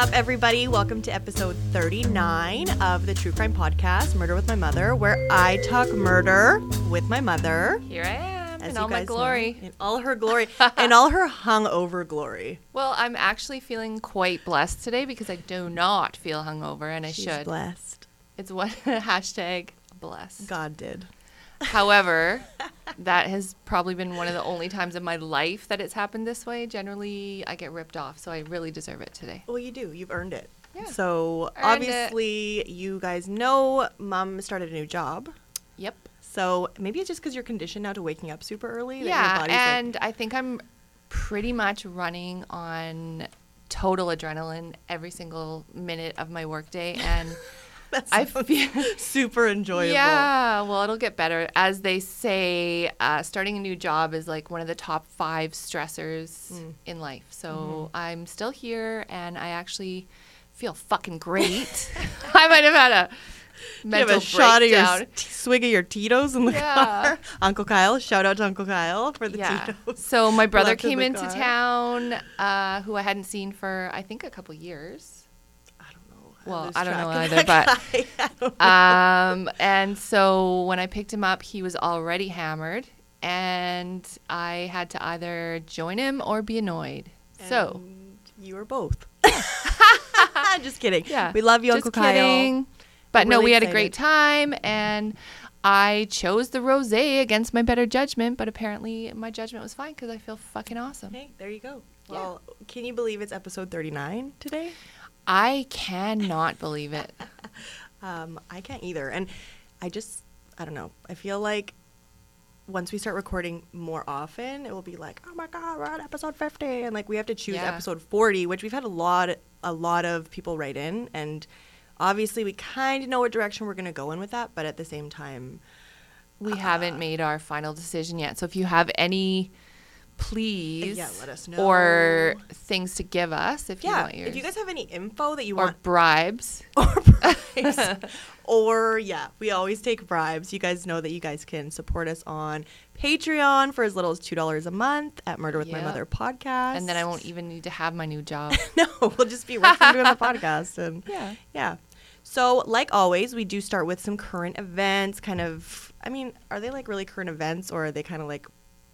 up, everybody? Welcome to episode 39 of the True Crime Podcast, Murder with My Mother, where I talk murder with my mother. Here I am as in all my guys know, glory. in all her glory, in all her hungover glory. Well, I'm actually feeling quite blessed today because I do not feel hungover, and I She's should. blessed. It's what hashtag blessed. God did. However, that has probably been one of the only times in my life that it's happened this way. Generally, I get ripped off, so I really deserve it today. Well, you do. You've earned it. Yeah. So Earned obviously, you guys know Mom started a new job. Yep. So maybe it's just because you're conditioned now to waking up super early. Yeah, body's like- and I think I'm pretty much running on total adrenaline every single minute of my workday, and I feel super enjoyable. Yeah, well, it'll get better. As they say, uh, starting a new job is like one of the top five stressors Mm. in life. So Mm-hmm. I'm still here and I actually feel fucking great. I might have had a You have mental a shot of your breakdown. swig of your Tito's in the Yeah. car. Uncle Kyle, shout out to Uncle Kyle for the yeah. Tito's. So my brother left in came into car. town, uh, who I hadn't seen for I think a couple years. I don't know. how Well, I don't know either, but- um, and so when I picked him up, he was already hammered, and I had to either join him or be annoyed. So, you were both. just kidding. yeah, we love you, just Uncle kidding. But no, we had a great time, and I chose the rosé against my better judgment. But apparently, my judgment was fine because I feel fucking awesome. Hey, there you go. Yeah. Well, can you believe it's episode 39 today? I cannot believe it. Um, I can't either. And I just, I don't know. I feel like once we start recording more often, it will be like, oh my God, we're on episode 50. And like we have to choose Yeah. episode 40, which we've had a lot, a lot of people write in. And obviously we kind of know what direction we're going to go in with that. But at the same time, We haven't made our final decision yet. So if you have any, please, Yeah, let us know. or things to give us, if you yeah, want yours, if you guys have any info that you or want or bribes. or bribes. or yeah, we always take bribes. You guys know that you guys can support us on Patreon for as little as two dollars a month at Murder with My Mother podcast. and then I won't even need to have my new job. no, we'll just be working doing the podcast and yeah. yeah. So like always, we do start with some current events. Kind of, I mean, are they like really current events or are they kind of like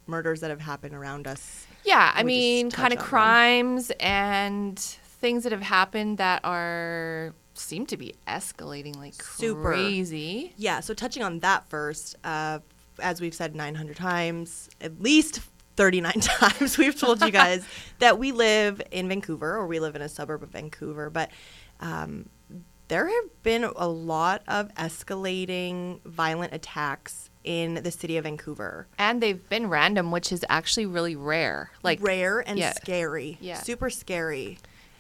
murders that have happened around us? Yeah, I mean, kind of on them. crimes and things that have happened that are seem to be escalating like Super. crazy. Yeah, so touching on that first, uh, as we've said 900 times, at least 39 times, we've told you guys that we live in Vancouver or we live in a suburb of Vancouver. But um, there have been a lot of escalating violent attacks in the city of Vancouver. And they've been random, which is actually really rare. Like rare and yeah. scary. Yeah. Super scary.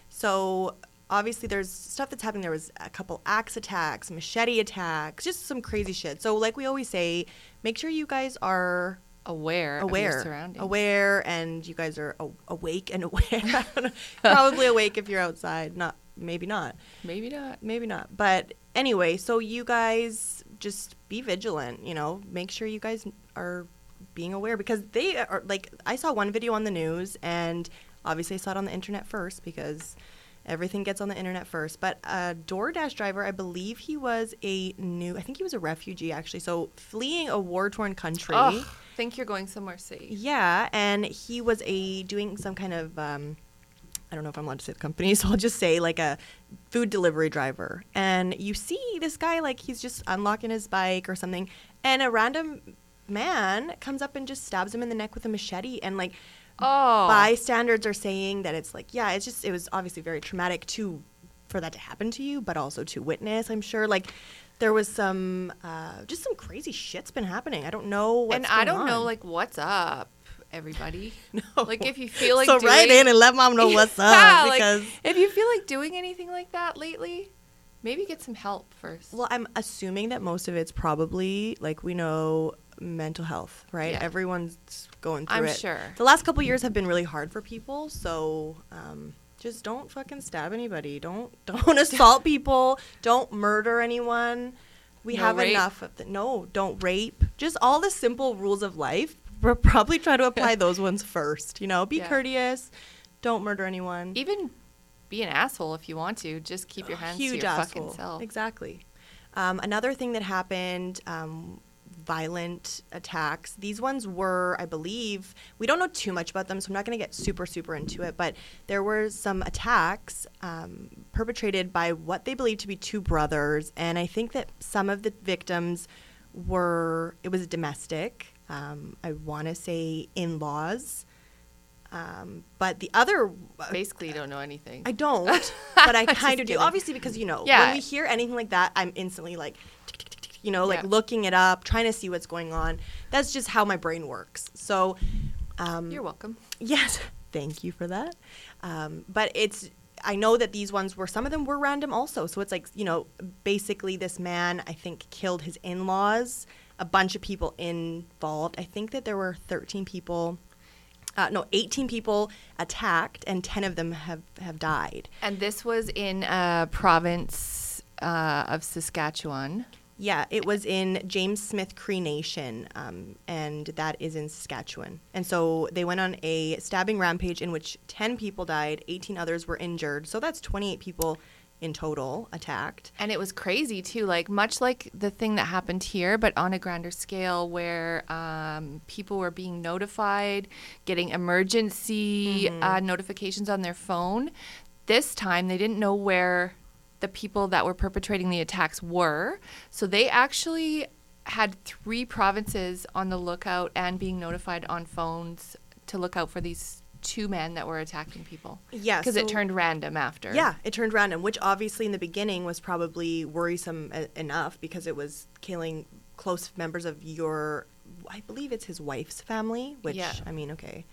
So obviously there's stuff that's happening. There was a couple axe attacks, machete attacks, just some crazy shit. So like we always say, make sure you guys are aware, of aware, your surroundings. aware, and you guys are a- awake and aware. I don't know. Probably awake if you're outside. Not maybe not, Maybe not. maybe not. But anyway, so you guys just be vigilant. You know, make sure you guys are being aware because they are like I saw one video on the news and obviously I saw it on the internet first because everything gets on the internet first. But a DoorDash driver, I believe he was a new I think he was a refugee actually. So fleeing a war torn country. Ugh, think you're going somewhere safe. Yeah, and he was a doing some kind of um, I don't know if I'm allowed to say the company, so I'll just say like a food delivery driver. And you see this guy like he's just unlocking his bike or something, and a random man comes up and just stabs him in the neck with a machete. And like Oh, bystanders are saying that it's like yeah it's just it was obviously very traumatic to for that to happen to you but also to witness i'm sure. Like there was some uh, just some crazy shit's been happening. I don't know what's and I don't know like what's up, everybody. No. Like if you feel like so doing, write in and let mom know what's up Yeah, like, because if you feel like doing anything like that lately, maybe get some help first. well i'm assuming that most of it's probably like we know mental health right Yeah. everyone's going through I'm it sure. the last couple years have been really hard for people so um, just don't fucking stab anybody don't don't assault people don't murder anyone we No have rape. enough of the no don't rape just all the simple rules of life probably try to apply those ones first you know be Yeah. courteous don't murder anyone even be an asshole if you want to. Just keep your hands to your fucking self. Exactly. Um, another thing that happened, um, violent attacks. These ones were, I believe, we don't know too much about them, so I'm not going to get super, super into it. But there were some attacks um, perpetrated by what they believed to be two brothers, and I think that some of the victims were it was domestic. Um, I want to say in-laws. Um, but the other, Basically, you don't know anything. I don't, but I kind of do. Obviously, because you know, Yeah. when we hear anything like that, I'm instantly like, tick, tick, tick, you know, like Yeah. looking it up, trying to see what's going on. That's just how my brain works. So, um, You're welcome. yes, thank you for that. Um, but it's, I know that these ones were, some of them were random also. So it's like, you know, basically this man, I think, killed his in laws, a bunch of people involved. I think that there were 13 people. Uh, no, 18 people attacked, and 10 of them have, have died. And this was in a province uh, of Saskatchewan. Yeah, it was in James Smith Cree Nation, um, and that is in Saskatchewan. And so they went on a stabbing rampage in which 10 people died, 18 others were injured. So that's 28 people in total attacked. And it was crazy too, like much like the thing that happened here, but on a grander scale, where um, people were being notified, getting emergency uh, notifications on their phone. This time, they didn't know where the people that were perpetrating the attacks were, so they actually had three provinces on the lookout and being notified on phones to look out for these two men that were attacking people. Yeah, because it turned random after. Yeah, it turned random, which obviously in the beginning was probably worrisome enough because it was killing close members of your, I believe it's his wife's family. Which Yeah. I mean, okay,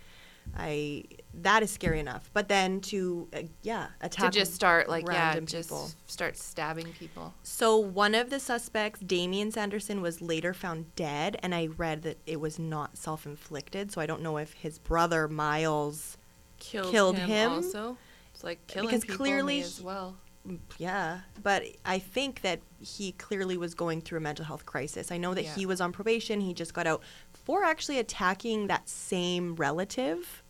I that is scary enough. But then to uh, yeah to attack just start like yeah, random just people. start stabbing people. So one of the suspects, Damien Sanderson, was later found dead, and I read that it was not self-inflicted. So I don't know if his brother Myles, Killed, Killed him, him? also. It's like killing Because people clearly as well. yeah, but I think that he clearly was going through a mental health crisis. I know that Yeah. he was on probation; he just got out for actually attacking that same relative.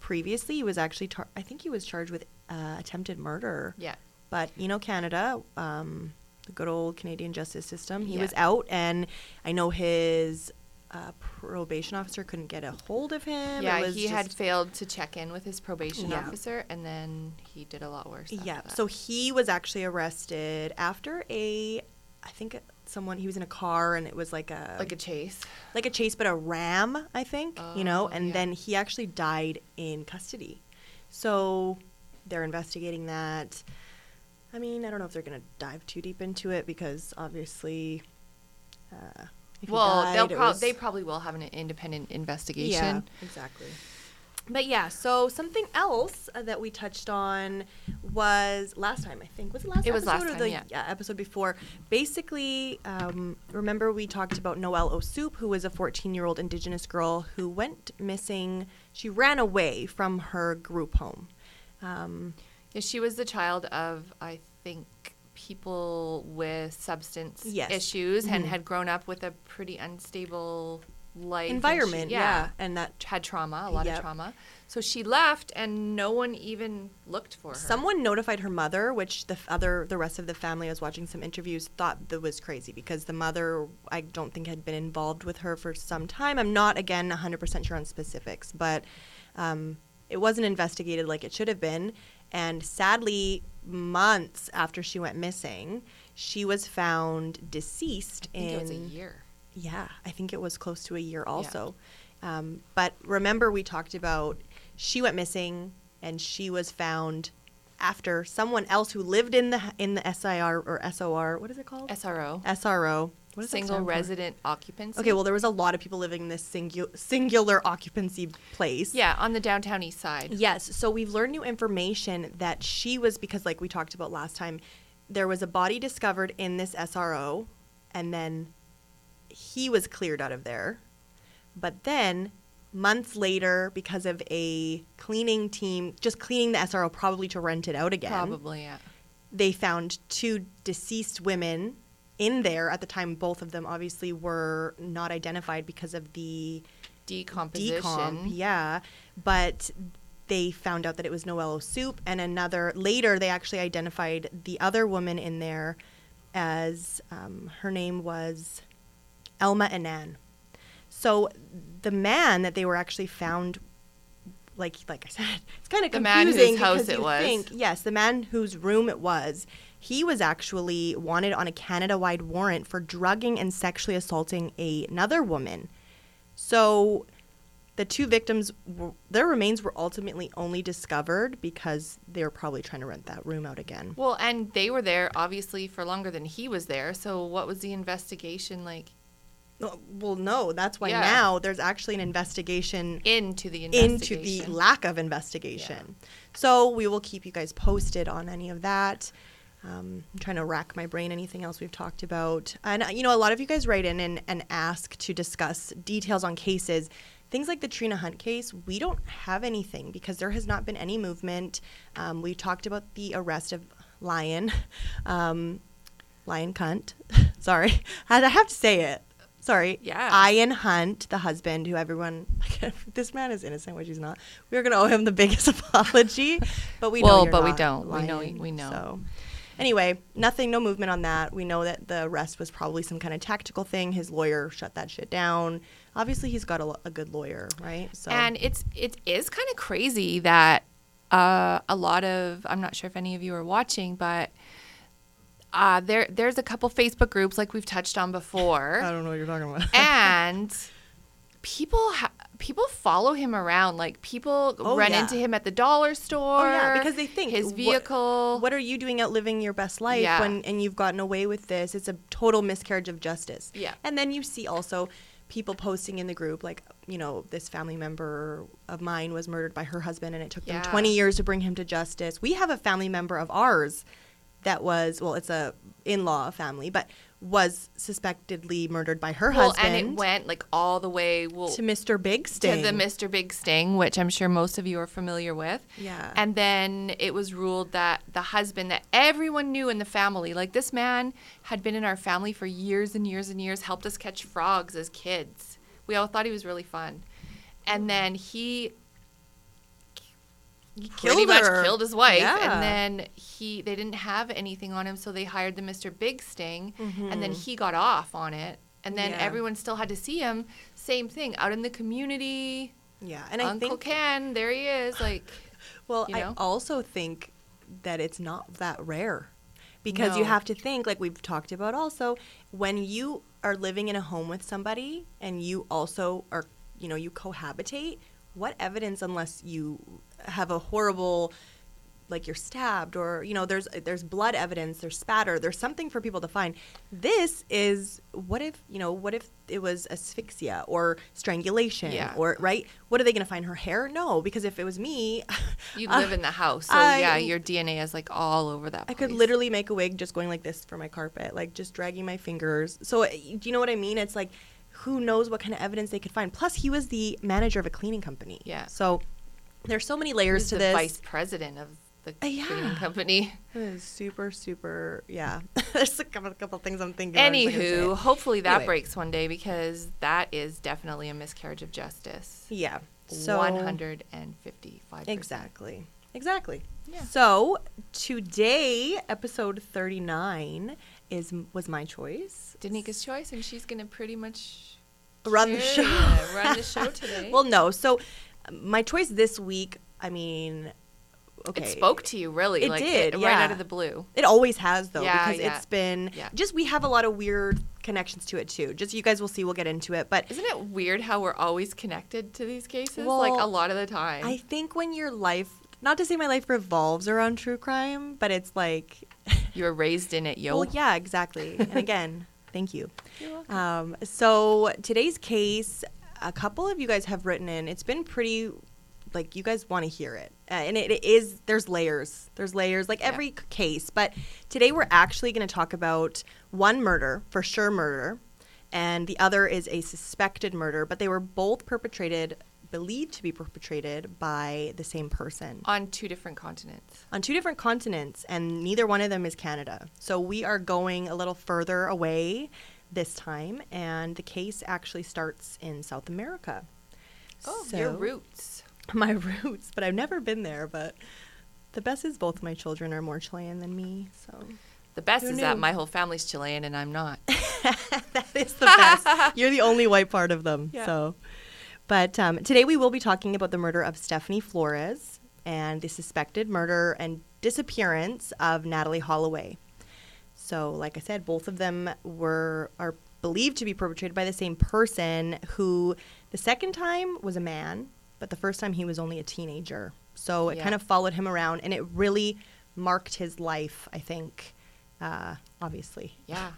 Previously, he was actually, tar- I think he was charged with uh, attempted murder. Yeah. But you know, Canada, um, the good old Canadian justice system. He Yeah. was out, and I know his uh, probation officer couldn't get a hold of him. Yeah, he had failed to check in with his probation Yeah. officer, and then he did a lot worse. Yeah. So he was actually arrested after a, I think someone he was in a car and it was like a like a chase. like a chase, but a ram, I think, you know, Oh, and yeah. then he actually died in custody. So they're investigating that. I mean, I don't know if they're going to dive too deep into it because obviously, uh, Well, died, prob- was- they probably will have an independent investigation yeah, investigation. exactly. But yeah, so something else uh, that we touched on was last time, I think. Was it last It was last episode or time, the yeah. episode before? Basically, um, remember we talked about Noelle O'Soup, who was a 14 year old Indigenous girl who went missing. She ran away from her group home. Um, Yeah, she was the child of, I think, people with substance Yes. issues and Mhm. had grown up with a pretty unstable life and she- environment, yeah. And that had trauma, a lot Yep. of trauma. So she left, and no one even looked for her. Someone notified her mother, which the other, the rest of the family, I was watching some interviews, thought that was crazy because the mother, I don't think, had been involved with her for some time. I'm not, again, 100% sure on specifics, but um, it wasn't investigated like it should have been. And sadly, months after she went missing, she was found deceased in. it was a year. Yeah, I think it was close to a year also. Um, but remember, we talked about she went missing and she was found after someone else who lived in the in the SIR or SOR. What is it called? SRO, SRO. What that single stand for? resident occupancy. Okay, well, there was a lot of people living in this singu- singular occupancy place. yeah, on the downtown east side. Yes. So we've learned new information that she was because, like we talked about last time, there was a body discovered in this SRO, and then he was cleared out of there. But then months later, because of a cleaning team just cleaning the SRO, probably to rent it out again, Probably, yeah. they found two deceased women in there at the time. Both of them obviously were not identified because of the Decomposition. decomp, yeah. But they found out that it was Noelle O'Soup, and another later they actually identified the other woman in there as um, her name was Elma Anan. So the man that they were actually found, like like I said, it's kind of The man confusing whose house it was. think yes, the man whose room it was. He was actually wanted on a Canada-wide warrant for drugging and sexually assaulting a, another woman. So the two victims, were, their remains were ultimately only discovered because they were probably trying to rent that room out again. Well, and they were there obviously for longer than he was there. So what was the investigation like Well, no, that's why Yeah. now there's actually an investigation into the into the lack of investigation. So we will keep you guys posted on any of that. Um, I'm trying to rack my brain. Anything else we've talked about? And uh, you know, a lot of you guys write in and, and ask to discuss details on cases. Things like the Trina Hunt case, we don't have anything because there has not been any movement. Um, we talked about the arrest of Lion, um, Lion Cunt. Sorry, I have to say it. Sorry. Yeah. Ian Hunt, the husband who everyone, this man is innocent, which he's not. We are going to owe him the biggest apology, but we know Well, you're but we don't. We know- we know. So, anyway, nothing, no movement on that. We know that the arrest was probably some kind of tactical thing. His lawyer shut that shit down. Obviously, he's got a, a good lawyer, right? So, And it's it is kind of crazy that uh, a lot of I'm not sure if any of you are watching, but uh, there there's a couple Facebook groups like we've touched on before, I don't know what you're talking about. and people ha- people follow him around. Like people Oh, run yeah. into him at the dollar store. Oh yeah, because they think his what- vehicle. What, are you doing out living your best life Yeah. when and you've gotten away with this? It's a total miscarriage of justice. Yeah. And then you see also people posting in the group like you know this family member of mine was murdered by her husband and it took Yeah. them 20 years to bring him to justice. We have a family member of ours that was well it's a in-law family but was suspectedly murdered by her well, husband and it went like all the way well, to Mr. Big to Sting. the Mr. Big Sting, which I'm sure most of you are familiar with. Yeah. And then it was ruled that the husband that everyone knew in the family, like this man had been in our family for years and years and years, helped us catch frogs as kids. We all thought he was really fun. And then he He pretty killed much her. killed his wife Yeah. and then he they didn't have anything on him so they hired the Mr. Big Sting and then he got off on it and then Mm-hmm. Yeah. everyone still had to see him same thing out in the community yeah, and I Uncle think Ken there he is like Well, you I also think that it's not that rare because you have to think, like we've talked about also, when you are living in a home with somebody and you also are, you know, you cohabitate, what evidence, unless you have a horrible like you're stabbed or you know there's there's blood evidence there's spatter there's something for people to find this is what if you know what if it was asphyxia or strangulation Yeah. or right what are they going to find her hair no because if it was me you uh, live in the house so I- yeah your DNA is like all over that I could literally make a wig just going like this for my carpet, like just dragging my fingers. So, do you know what I mean? It's like, who knows what kind of evidence they could find? Plus, he was the manager of a cleaning company. Yeah. So, there's so many layers He's to the this. vice president of the Uh, yeah. cleaning company It is super, super, yeah. there's a couple, couple things I'm thinking. I'm just not gonna say anywho hopefully that Anyway. breaks one day because that is definitely a miscarriage of justice yeah. So 155 Exactly. Exactly. Yeah. So today, episode 39 is was my choice. Danika's choice and she's gonna pretty much Run the show. yeah, run the show today well, no. So um, my choice this week, I mean, okay. it spoke to you really It like did, right yeah. out of the blue It always has though Yeah, because it's been just we have a lot of weird connections to it too. Just you guys will see we'll get into it, but isn't it weird how we're always connected to these cases like a lot of the time I think when your life not to say my life revolves around true crime, but it's like you were raised in it yo Well, yeah, exactly. and again, thank you. You're welcome. Um, so today's case, a couple of you guys have written in. It's been pretty, like you guys want to hear it, uh, and it, it is. There's layers. There's layers, like every c- case. But today we're actually going to talk about one murder, for sure murder, and the other is a suspected murder. But they were both perpetrated, believed to be perpetrated by the same person on two different continents on two different continents, and neither one of them is Canada. So we are going a little further away this time, and the case actually starts in South America. oh your roots my roots, but I've never been there. But the best is both my children are more Chilean than me, so The best Who is that my whole family's Chilean and I'm not. that is the best. You're the only white part of them. Yeah. So, but um, today we will be talking about the murder of Stephanie Flores and the suspected murder and disappearance of Natalee Holloway. So, like I said, both of them were are believed to be perpetrated by the same person who the second time was a man, but the first time he was only a teenager. So it Yeah. kind of followed him around and it really marked his life, I think, uh, obviously. Yeah.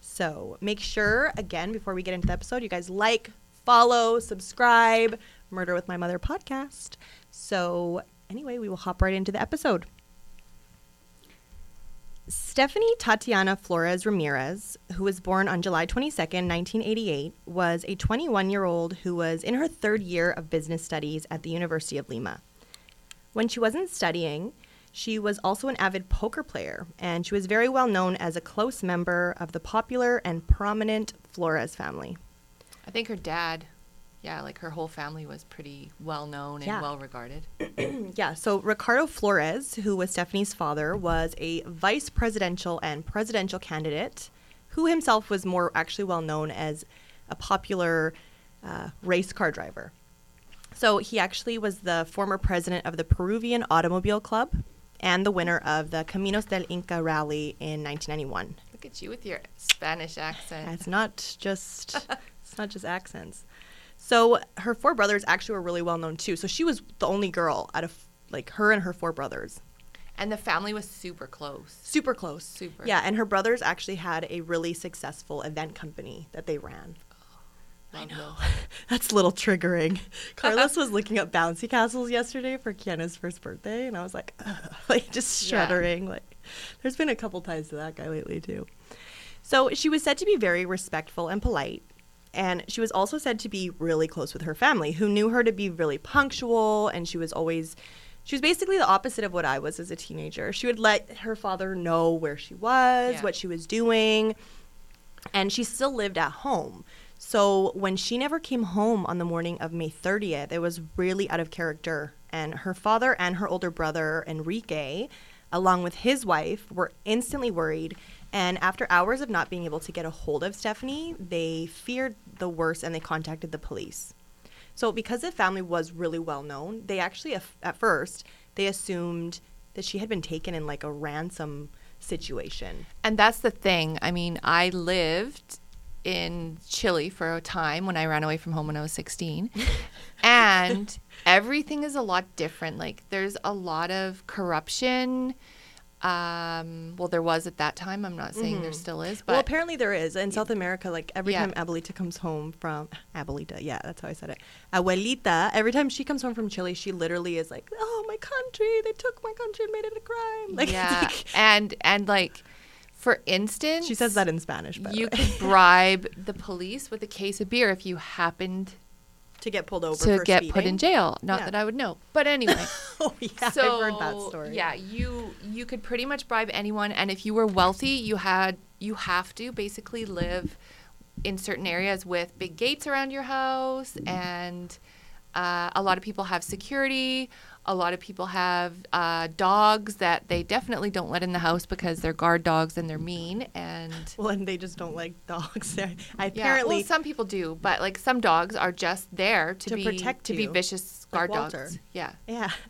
So make sure, again, before we get into the episode, you guys like, follow, subscribe, Murder with My Mother podcast. So, anyway, we will hop right into the episode. Stephanie Tatiana Flores Ramirez, who was born on July 22nd, 1988, was a 21 year old who was in her third year of business studies at the University of Lima. When she wasn't studying, she was also an avid poker player, and she was very well known as a close member of the popular and prominent Flores family. I think her dad, yeah, like her whole family was pretty well known and Yeah. well regarded. Yeah, so Ricardo Flores, who was Stephanie's father, was a vice presidential and presidential candidate who himself was more actually well known as a popular uh, race car driver. So he actually was the former president of the Peruvian Automobile Club and the winner of the Caminos del Inca rally in 1991. Look at you with your Spanish accent. It's not just it's not just accents. So her four brothers actually were really well known too. So she was the only girl out of like her and her four brothers. And the family was super close. Super close. Super. Yeah, and her brothers actually had a really successful event company that they ran. Oh, I know. That's a little triggering. Carlos was looking up bouncy castles yesterday for Kiana's first birthday, and I was like, Ugh, like just Yeah. shuddering. Like, there's been a couple ties to that guy lately too. So she was said to be very respectful and polite, and she was also said to be really close with her family, who knew her to be really punctual, and she was always. She was basically the opposite of what I was as a teenager. She would let her father know where she was, Yeah. what she was doing, and she still lived at home. So when she never came home on the morning of May 30th, it was really out of character. And her father and her older brother, Enrique, along with his wife, were instantly worried. And after hours of not being able to get a hold of Stephanie, they feared the worst and they contacted the police. So because the family was really well known, they actually, at first, they assumed that she had been taken in like a ransom situation. And that's the thing. I mean, I lived in Chile for a time when I ran away from home when I was 16. and everything is a lot different. Like, there's a lot of corruption. Um, well, there was at that time. I'm not saying there still is, but well, apparently there is in South America. Like every Yeah. time Abuelita comes home from Abuelita, yeah, that's how I said it. Abuelita, every time she comes home from Chile, she literally is like, "Oh, my country! They took my country and made it a crime." Like, yeah. and, and like, for instance, she says that in Spanish. You could bribe the police with a case of beer if you happened to get pulled over to for get put in jail. Not Yeah. that I would know, but anyway. oh yeah, so I've heard that story. yeah, you you could pretty much bribe anyone, and if you were wealthy, you had you have to basically live in certain areas with big gates around your house, and uh, a lot of people have security. A lot of people have uh, dogs that they definitely don't let in the house because they're guard dogs and they're mean. And Well, and they just don't like dogs. I yeah, apparently well, some people do, but like some dogs are just there to, To be protect to be vicious guard Walter. dogs. Yeah. Yeah.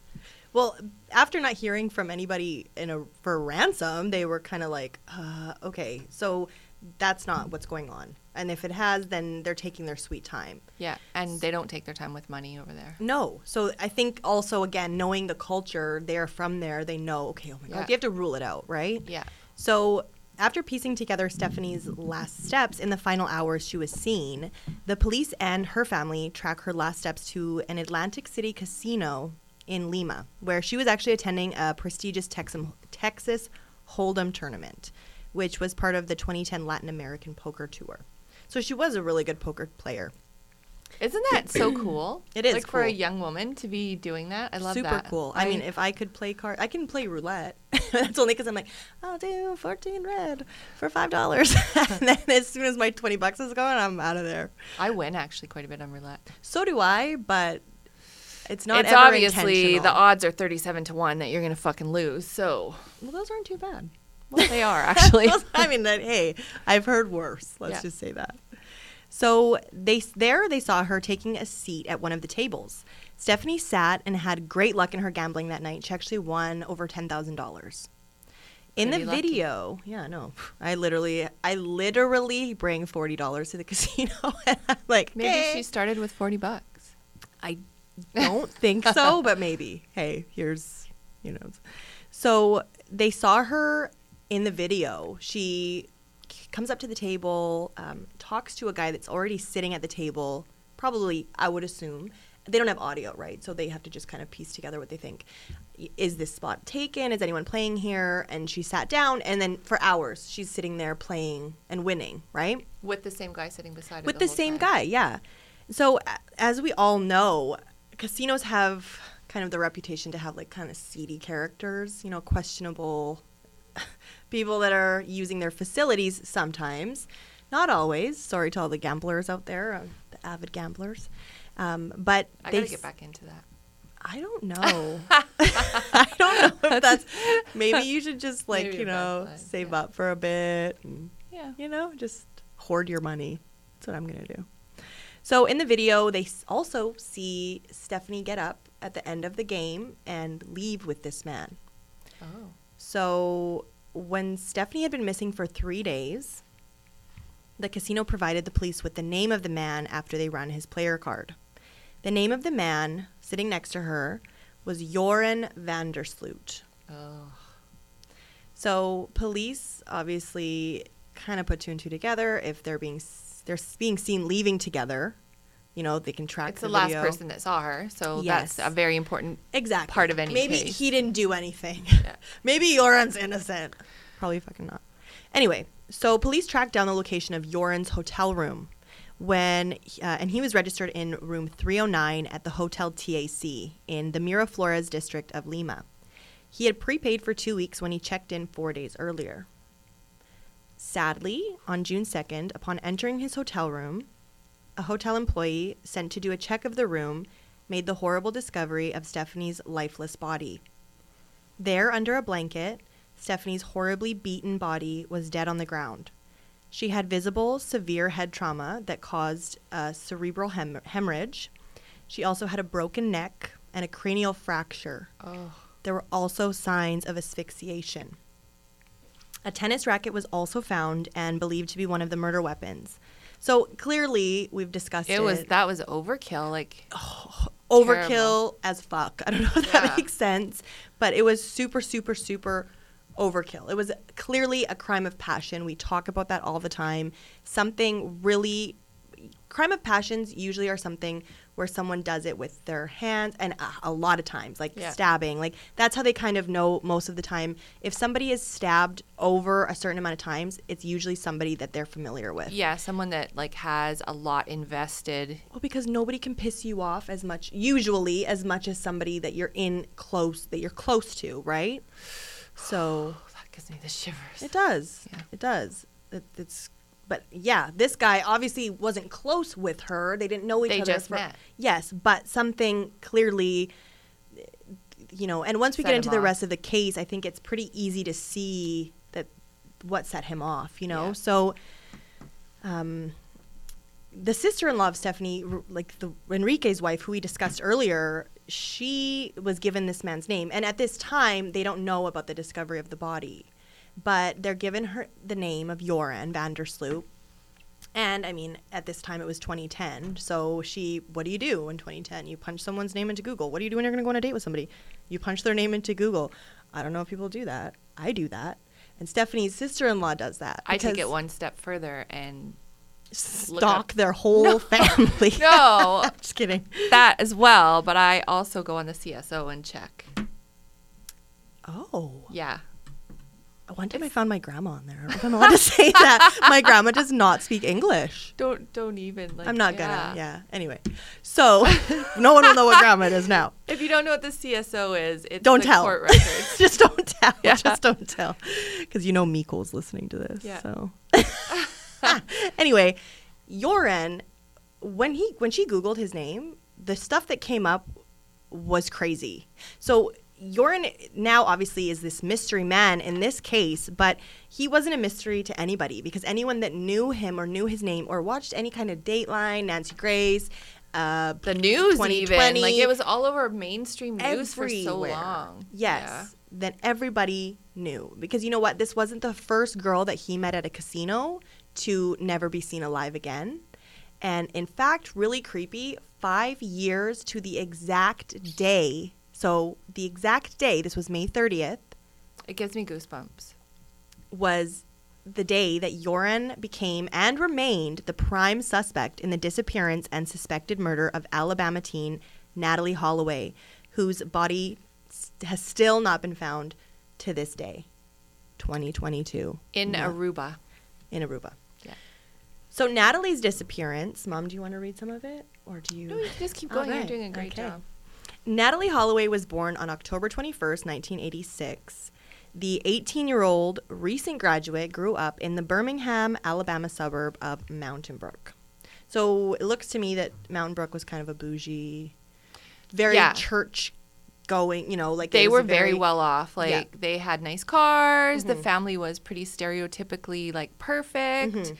Well, after not hearing from anybody in a for ransom, they were kind of like, uh, okay, so that's not what's going on. And if it has, then they're taking their sweet time. Yeah, and they don't take their time with money over there. No. So I think also again, knowing the culture, they're from there, they know, okay, oh my Yeah. god, you have to rule it out, right? Yeah. So after piecing together Stephanie's last steps in the final hours she was seen, the police and her family track her last steps to an Atlantic City casino in Lima, where she was actually attending a prestigious Texan, Texas Hold'em tournament, which was part of the 2010 Latin American Poker Tour. So she was a really good poker player. Isn't that so cool? It is like for a young woman to be doing that. I love Super that. Super cool. I, mean, if I could play card, I can play roulette. That's only because I'm like, I'll do 14 red for five dollars, and then as soon as my 20 bucks is gone, I'm out of there. I win actually quite a bit on roulette. So do I, but It's not. it's obviously the odds are 37 to 1 that you're going to fucking lose. So, Well, those aren't too bad. Well, they are actually. I mean, that hey, I've heard worse. Let's Yeah. just say that. So they there they saw her taking a seat at one of the tables. Stephanie sat and had great luck in her gambling that night. She actually won over ten thousand dollars. In Pretty the lucky. video, yeah, no, I literally, I literally bring forty dollars to the casino, and I'm like, Maybe "Okay." she started with 40 bucks. I don't think so, but maybe. Hey, here's, you know. So they saw her in the video. She comes up to the table, um, talks to a guy that's already sitting at the table. Probably, I would assume. They don't have audio, right? So they have to just kind of piece together what they think. Is this spot taken? Is anyone playing here? And she sat down, and then for hours, she's sitting there playing and winning, right? With the same guy sitting beside her. with the the same time. guy yeah so as we all know casinos have kind of the reputation to have like kind of seedy characters you know questionable people that are using their facilities sometimes not always sorry to all the gamblers out there uh, the avid gamblers um, but I they got to get back into that. I don't know. I don't know if that's maybe you should just like Maybe you know save yeah. up for a bit and Yeah. you know, just hoard your money. That's what I'm going to do. So in the video, they also see Stephanie get up at the end of the game and leave with this man. Oh. So when Stephanie had been missing for three days, the casino provided the police with the name of the man after they run his player card. The name of the man sitting next to her was Joran van der Sloot. Oh. So police obviously kind of put two and two together. If they're being they're being seen leaving together, you know they can track It's the, the last person that saw her, so Yes. that's a very important. exactly part of any Maybe case. he didn't do anything. Yeah. Maybe Joran's innocent. Probably fucking not. Anyway, so police tracked down the location of Joran's hotel room when uh, and he was registered in room 309 at the Hotel TAC in the Miraflores district of Lima. He had prepaid for 2 weeks when he checked in 4 days earlier. Sadly, on June 2nd, upon entering his hotel room, a hotel employee sent to do a check of the room made the horrible discovery of Stephanie's lifeless body. There, under a blanket, Stephanie's horribly beaten body was dead on the ground. She had visible severe head trauma that caused a cerebral hem- hemorrhage. She also had a broken neck and a cranial fracture. Oh. There were also signs of asphyxiation. A tennis racket was also found and believed to be one of the murder weapons. So clearly, we've discussed it. It was that was overkill. Like overkill terrible. as fuck. I don't know if that Yeah. makes sense, but it was super, super, super overkill. It was clearly a crime of passion. We talk about that all the time. Something really. Crime of passions usually are something where someone does it with their hands, and a, a lot of times, like Yeah. stabbing. Like that's how they kind of know most of the time. If somebody is stabbed over a certain amount of times, it's usually somebody that they're familiar with. yeah, someone that like has a lot invested. Well, because nobody can piss you off as much, usually, as much as somebody that you're in close, that you're close to, right? So that gives me the shivers. it does. Yeah. It does. It, it's, but yeah, this guy obviously wasn't close with her. They didn't know each They other. just for- met. Yes, but something clearly, you know. And once we Set get into the off. rest of the case, I think it's pretty easy to see that what set him off. You know, Yeah. so. Um, the sister-in-law of Stephanie, like the Enrique's wife, who we discussed earlier, she was given this man's name, and at this time, they don't know about the discovery of the body, but they're given her the name of Joran van der Sloot. And I mean, at this time, it was 2010. So she, what do you do in 2010? You punch someone's name into Google. What do you do when you're going to go on a date with somebody? You punch their name into Google. I don't know if people do that. I do that. And Stephanie's sister-in-law does that. I take it one step further and stalk their whole family. no just kidding. that as well, but I also go on the CSO and check. Oh, Yeah, one time I found my grandma on there. I don't know if I'm allowed to say that. My grandma does not speak English. don't don't even. Like, I'm not gonna. Yeah. Anyway, so no one will know what grandma it is now. If you don't know what the CSO is, it's Don't tell. court records. just don't tell. Yeah. Just don't tell. Because you know Miko's listening to this. Yeah. So anyway, Joran, when he when she Googled his name, the stuff that came up was crazy. So Joran now obviously is this mystery man in this case, but he wasn't a mystery to anybody because anyone that knew him or knew his name or watched any kind of Dateline, Nancy Grace, uh, The news, even like it was all over mainstream news for so long. Yes. Yeah. Then everybody knew. Because you know what? This wasn't the first girl that he met at a casino to never be seen alive again. And in fact, really creepy, five years to the exact day. So the exact day, this was May 30th, It gives me goosebumps. was the day that Joran became and remained the prime suspect in the disappearance and suspected murder of Alabama teen Natalee Holloway, whose body has still not been found to this day, 2022, In Yeah. Aruba. in Aruba. Yeah. So Natalee's disappearance, Mom, do you want to read some of it, or do you? No, you just keep going. You're doing a great okay. job. Natalee Holloway was born on October 21st, 1986. The 18 year old recent graduate grew up in the Birmingham, Alabama suburb of Mountain Brook. So it looks to me that Mountain Brook was kind of a bougie, very Yeah. church going, you know, like They were a very, well off. Like Yeah. they had nice cars. The Mhm. family was pretty stereotypically like perfect. Mhm.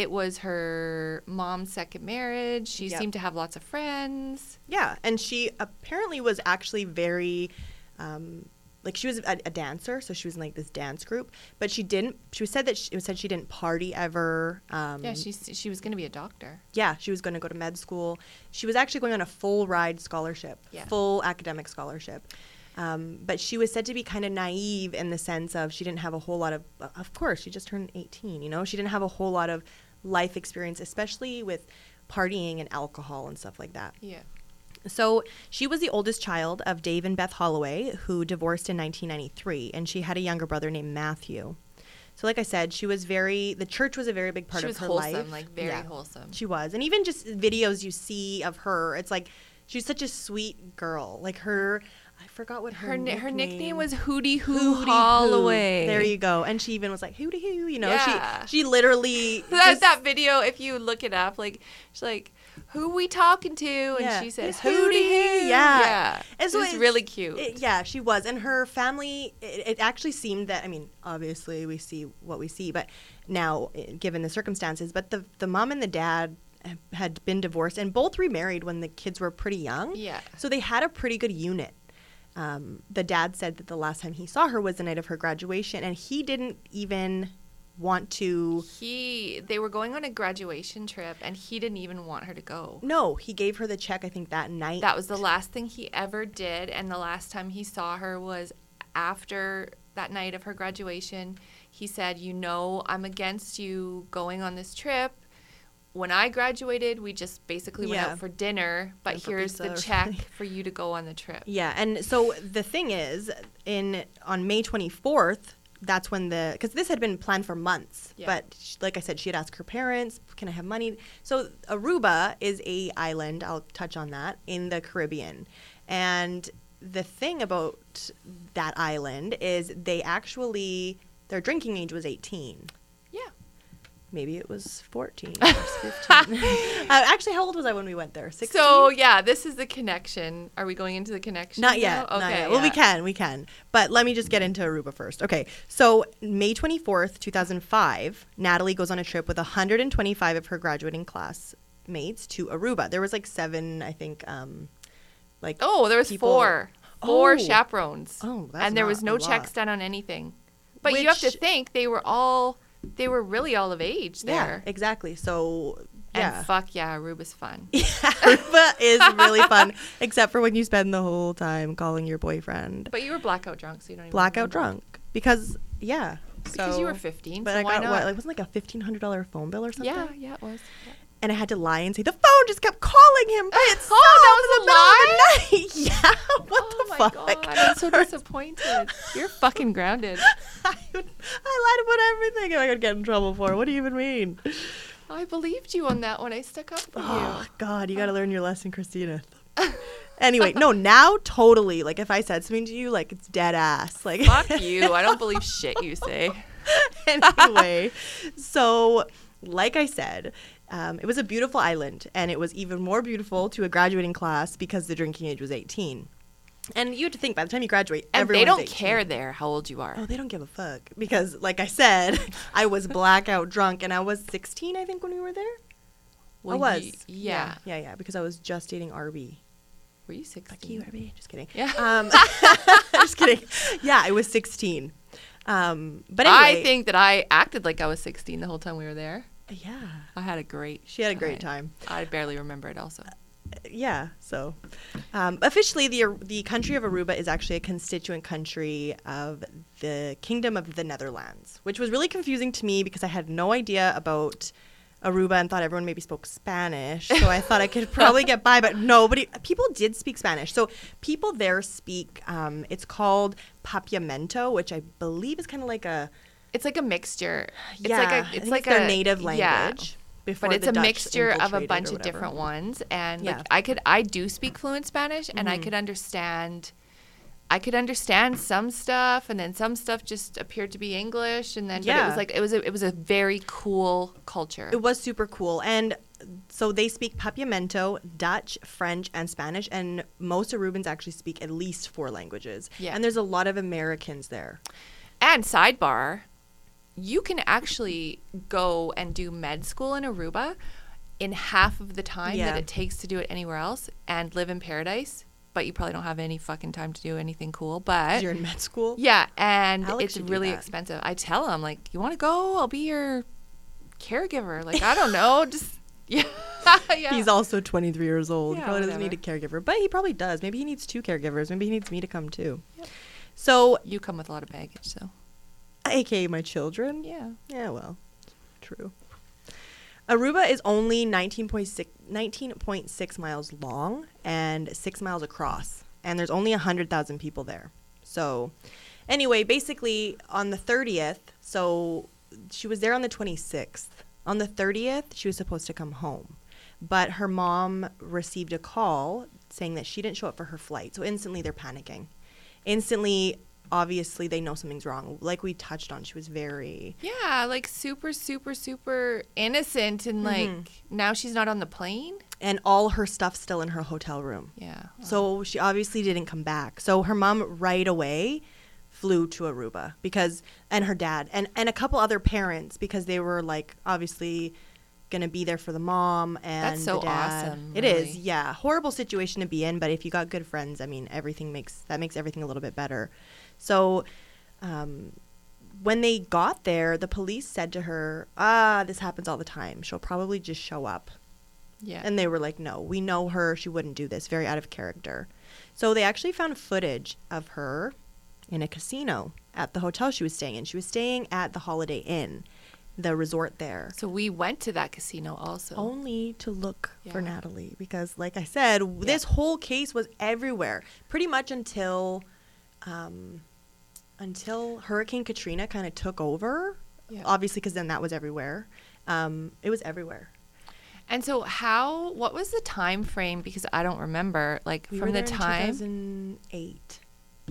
It was her mom's second marriage. She Yep. seemed to have lots of friends. Yeah, and she apparently was actually very, um, like she was a, a dancer, so she was in like this dance group. But she didn't. She was said that she it was said she didn't party ever. Um, yeah, she she was going to be a doctor. yeah, she was going to go to med school. She was actually going on a full ride scholarship, Yeah. full academic scholarship. Um, but she was said to be kind of naive in the sense of she didn't have a whole lot of, of course, she just turned 18, you know? She didn't have a whole lot of life experience, especially with partying and alcohol and stuff like that. Yeah. So she was the oldest child of Dave and Beth Holloway, who divorced in 1993, and she had a younger brother named Matthew. So, like I said, she was very. The church was a very big part she of her wholesome, life. like very Yeah, wholesome. She was, and even just videos you see of her, it's like she's such a sweet girl. Like her, forgot what her her ni- her nickname nickname was Hootie Hoo Hootie Hoo. Holloway. There you go. And she even was like Hootie Hoo. You know, Yeah. she she literally that, just- that video, if you look it up, like she's like, "Who we talking to?" And Yeah. she says, "Hootie Hoo." Yeah. yeah. And so it's it's- really cute. It- yeah, she was, and her family. It, it actually seemed that I mean, obviously we see what we see, but now eh, given the circumstances, but the the mom and the dad had been divorced and both remarried when the kids were pretty young. yeah. So they had a pretty good unit. Um, the dad said that the last time he saw her was the night of her graduation, and he didn't even want to. He they were going on a graduation trip and he didn't even want her to go. No, he gave her the check. I think that night. That was the last thing he ever did and the last time he saw her was after that night of her graduation. He said, "You know, I'm against you going on this trip." When I graduated, we just basically went Yeah. out for dinner, but Went here's the check for you to go on the trip. Yeah, and so the thing is, in on May 24th, that's when the because this had been planned for months, Yeah. but sh- like I said, she had asked her parents, "Can I have money?" So Aruba is a island. I'll touch on that in the Caribbean, and the thing about that island is they actually their drinking age was 18. Yeah. Maybe it was 14 or 15. uh, actually, how old was I when we went there? 16. So yeah, this is the connection. Are we going into the connection? Not now? yet. Okay. not yet. Well, we can, we can. But let me just get into Aruba first. Okay. So May 24th, 2005, Natalee goes on a trip with 125 of her graduating classmates to Aruba. There was like seven, I think, um, like, Oh, there was people- four. Four Oh. chaperones. Oh, that's and there was no checks done on anything. But you have to think they were all they were really all of age yeah, there. exactly. So, yeah. And fuck yeah, Aruba's fun. yeah, Aruba is really fun, except for when you spend the whole time calling your boyfriend But you were blackout drunk, so you don't even blackout remember. drunk. Because, yeah. Because you were 15. But so I why got not? what? Like, wasn't like a fifteen hundred dollar phone bill or something? yeah, yeah, it was. Yeah. And I had to lie and say the phone just kept calling him by itself Oh, that in the middle of the night. yeah, what oh the my fuck? god, I'm so disappointed. You're fucking grounded. I, would- I lied about everything I could get in trouble for. What do you even mean? I believed you on that when I stuck up for Oh you. God, you got to oh. learn your lesson, Christina. anyway, no, now totally. Like if I said something to you, like it's dead ass. Like Fuck you. I don't believe shit you say. anyway, so like I said, Um, it was a beautiful island, and it was even more beautiful to a graduating class because the drinking age was 18. And you have to think by the time you graduate, And they don't 18. care there how old you are. Oh, they don't give a fuck because, like I said, I was blackout drunk, and I was 16, I think, when we were there. Well, I was. y- yeah. yeah, yeah, because I was just dating RB. Were you 16? Fuck you, RB. Just kidding. Yeah. Um, just kidding. Yeah, I was 16. Um, but anyway, I think that I acted like I was 16 the whole time we were there. Yeah, I had a great she had a great time. I barely remember it also. yeah so um, officially the the country of aruba is actually a constituent country of the kingdom of the netherlands which was really confusing to me because i had no idea about aruba and thought everyone maybe spoke spanish so i thought i could probably get by but nobody people did speak spanish so people there speak um, it's called papiamento which i believe is kind of like a It's like a mixture. It's yeah, like I a it's like their a native yeah. language before But it's a Dutch mixture of a bunch of different ones and Yeah. like I could I do speak fluent Spanish and I Mhm. could understand I could understand some stuff and then some stuff just appeared to be English and then but it was like it was a, it was a very cool culture. It was super cool. And so they speak Papiamento, Dutch, French, and Spanish. And most Arubans actually speak at least four languages. Yeah. And there's a lot of Americans there. And sidebar, you can actually go and do med school in Aruba in half of the time Yeah. that it takes to do it anywhere else and live in paradise, but you probably don't have any fucking time to do anything cool. But You're in med school. yeah, and Alex it's really expensive. I tell him like, "You want to go? I'll be your caregiver." Like, I don't know, just yeah. yeah. He's also 23 years old. Yeah, probably doesn't need a caregiver, but he probably does. Maybe he needs two caregivers. Maybe he needs me to come too. Yep. So, you come with a lot of baggage, so aka my children. yeah. Yeah, well, true. Aruba is only 19.6, 19.6 miles long and 6 miles across. And there's only 100,000 people there. So, anyway, basically on the 30th, so she was there on the 26th. On the 30th, she was supposed to come home. But her mom received a call saying that she didn't show up for her flight. So, instantly they're panicking. Instantly, obviously, they know something's wrong. Like we touched on, she was very. Yeah, like super, super, super innocent, and like Mhm. now she's not on the plane. and all her stuff still in her hotel room. Yeah. So she obviously didn't come back. So her mom right away flew to Aruba because and her dad and and a couple other parents because they were like obviously going to be there for the mom and That's so the dad. awesome, It is. really. Yeah. Horrible situation to be in, but if you got good friends, I mean, everything makes that makes everything a little bit better. So um when they got there, the police said to her, "Ah, this happens all the time. She'll probably just show up." yeah. And they were like, no, we know her. She wouldn't do this. Very out of character. So they actually found footage of her in a casino at the hotel she was staying in. She was staying at the Holiday Inn, the resort there, so we went to that casino also. only to look for Natalee because, like I said, w this whole case was everywhere pretty much until. Um, until Hurricane Katrina kind of took over, Yeah. obviously, because then that was everywhere. Um, it was everywhere. And so how? What was the time frame? Because I don't remember. Like We from the time, 2008.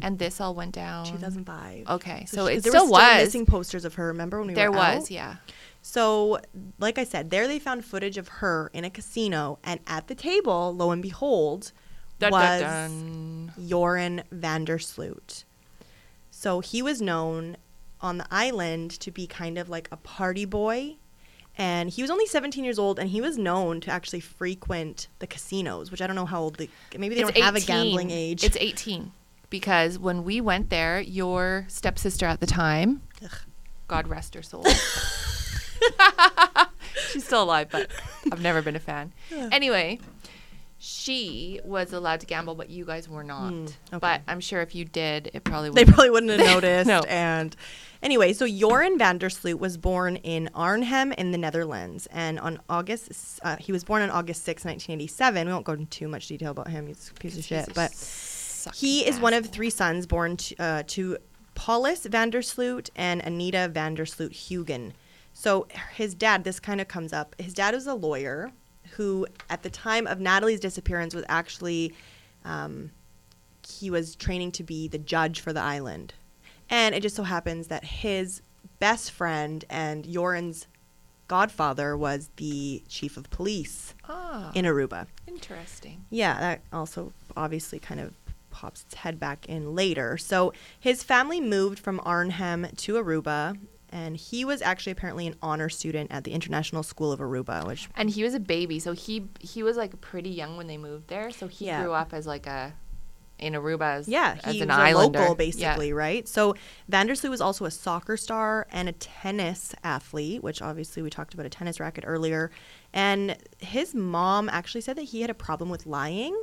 and this all went down. 2005. Okay, so, she- it there still was. was. Still missing posters of her. Remember when we there were there was, out? yeah. So, like I said, there they found footage of her in a casino, and at the table, lo and behold, Dun, was dun, dun. Joran van der Sloot. So he was known on the island to be kind of like a party boy. And he was only 17 years old, and he was known to actually frequent the casinos, which I don't know how old. The, maybe they It's don't have a gambling age. It's 18 because when we went there, your stepsister at the time, Ugh. God rest her soul. She's still alive, but I've never been a fan. Anyway, she was allowed to gamble, but you guys were not. Hmm, okay. But I'm sure if you did, it probably they would. probably wouldn't have noticed. No. And anyway, so Joran van der Sloot was born in Arnhem in the Netherlands, and on August, uh, he was born on August 6, 1987. We won't go into too much detail about him; he's a piece of shit. But he is one of three sons born to, uh, to Paulus van der Sloot and Anita van der van der Sloot Hugen. So his dad, this kind of comes up. His dad was a lawyer who, at the time of Natalee's disappearance, was actually um, he was training to be the judge for the island. And it just so happens that his best friend and Joran's godfather was the chief of police Ah, in Aruba. interesting. Yeah, that also obviously kind of pops its head back in later. So his family moved from Arnhem to Aruba, and he was actually apparently an honor student at the International School of Aruba, which And he was a baby, so he he was like pretty young when they moved there. So he Yeah. grew up as like a in Aruba as yeah, as he an was islander. local Yeah. basically, right? So van der Sloot was also a soccer star and a tennis athlete, which obviously we talked about a tennis racket earlier. And his mom actually said that he had a problem with lying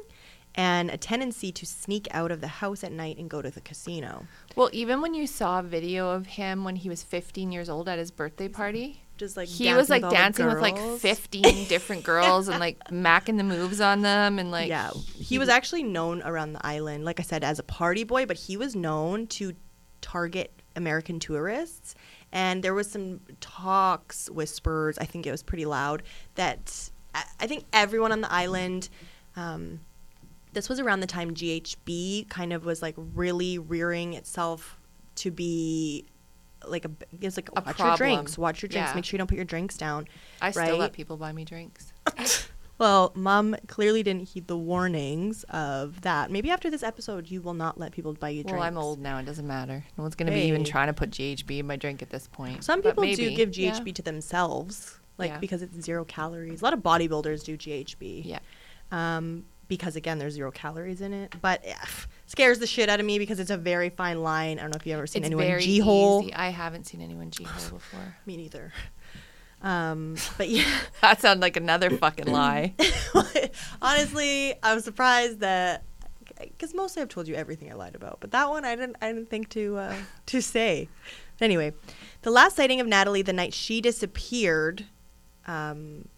and a tendency to sneak out of the house at night and go to the casino. Well, even when you saw a video of him when he was 15 years old at his birthday party, Just like he was like the dancing with like 15 different girls and like macking the moves on them and like yeah, he was actually known around the island, like I said, as a party boy, but he was known to target American tourists. And there was some talks, whispers. I think it was pretty loud that I I think everyone on the island. Um, this was around the time GHB kind of was like really rearing itself to be like a it's like watch your drinks, watch your drinks, Yeah. make sure you don't put your drinks down. I still let people buy me drinks. Well, mom clearly didn't heed the warnings of that. Maybe after this episode, you will not let people buy you drinks. Well, I'm old now. It doesn't matter. No one's gonna be even trying to put GHB in my drink at this point. Some people do give yeah. GHB to themselves, like Yeah. because it's zero calories. A lot of bodybuilders do GHB. Yeah. Um, because again, there's zero calories in it. But yeah, scares the shit out of me because it's a very fine line. I don't know if you've ever seen It's anyone very G hole. easy. I haven't seen anyone G hole before. Me neither. Um, but yeah. That sounds like another fucking lie. Honestly, I was surprised that because mostly I've told you everything I lied about, but that one I didn't I didn't think to uh, to say. But anyway, the last sighting of Natalee the night she disappeared. Um,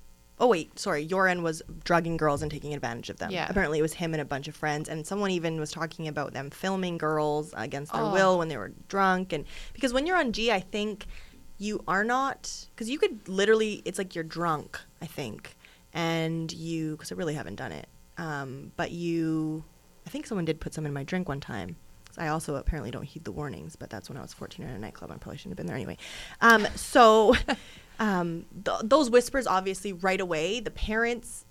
oh wait, sorry, Joran was drugging girls and taking advantage of them. Yeah. Apparently, it was him and a bunch of friends, and someone even was talking about them filming girls against their Oh. will when they were drunk, and because when you're on G, I think you are not because you could literally it's like you're drunk i think and you because i really haven't done it um, but you i think someone did put some in my drink one time i also apparently don't heed the warnings but that's when i was 14 in a nightclub i probably shouldn't have been there anyway um, so um, th- those whispers obviously right away the parents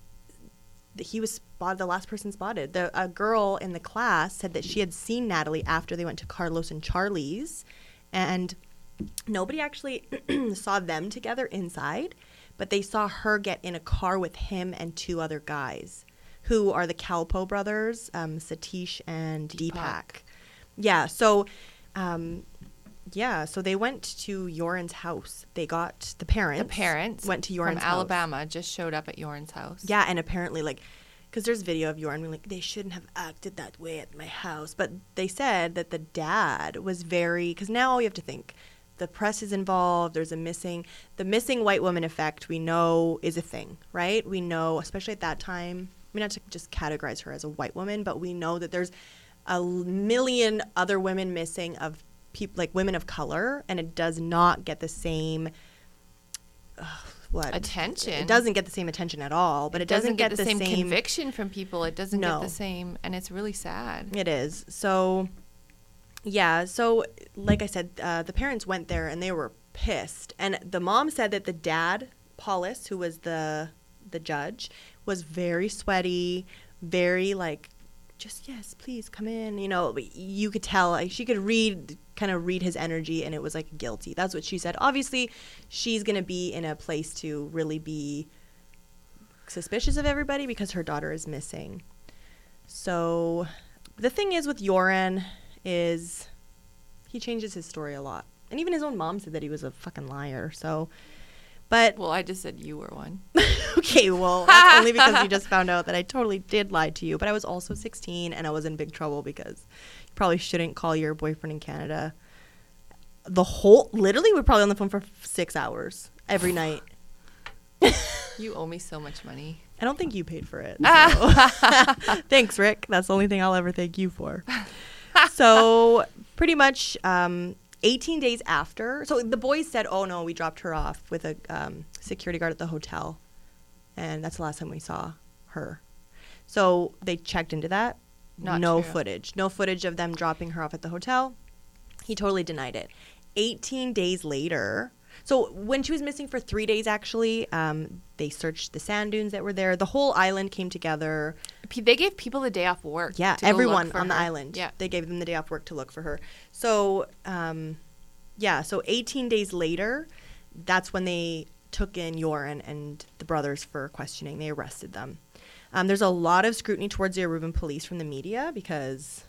he was spotted the last person spotted the a girl in the class said that she had seen natalee after they went to carlos and charlie's and nobody actually saw them together inside, but they saw her get in a car with him and two other guys, who are the Kalpoe brothers, um, Satish and Deepak. Deepak. Yeah, so, um, yeah, so they went to Joran's house. They got the parents. The parents went to from Joran's house. Alabama just showed up at Joran's house. Yeah, and apparently, like, because there's video of Joran being like, they shouldn't have acted that way at my house. But they said that the dad was very, because now you have to think, the press is involved. There's a missing, the missing white woman effect. We know is a thing, right? We know, especially at that time. I mean, not to just categorize her as a white woman, but we know that there's a million other women missing of people like women of color, and it does not get the same. Uh, what Attention. It doesn't get the same attention at all, but it, doesn't, get, the same, conviction from people. It doesn't No. get the same, and it's really sad. It is. So, yeah. So, like I said, uh, the parents went there and they were pissed. And the mom said that the dad, Paulus, who was the the judge, was very sweaty, very like, just yes, please come in. You know, you could tell like, she could read, kind of read his energy, and it was like guilty. That's what she said. Obviously, she's gonna be in a place to really be suspicious of everybody because her daughter is missing. So the thing is with Joran is he changes his story a lot. And even his own mom said that he was a fucking liar. So but Well, I just said you were one. okay, well, that's only because you just found out that I totally did lie to you, but I was also 16 and I was in big trouble because probably shouldn't call your boyfriend in Canada the whole literally we're probably on the phone for 6 hours every night. You owe me so much money. I don't think you paid for it. so- Thanks, Rick. That's the only thing I'll ever thank you for. so, pretty much um, 18 days after, so the boys said, oh no, we dropped her off with a um, security guard at the hotel. And that's the last time we saw her. So, they checked into that. Not no true. footage. No footage of them dropping her off at the hotel. He totally denied it. 18 days later, So when she was missing for three days, actually, um, they searched the sand dunes that were there. The whole island came together. They gave people the day off work. Yeah, to everyone on the island. Yeah. they gave them the day off work to look for her. So, um, yeah, so 18 days later, that's when they took in Joran and the brothers for questioning. They arrested them. Um, there's a lot of scrutiny towards the Aruban police from the media because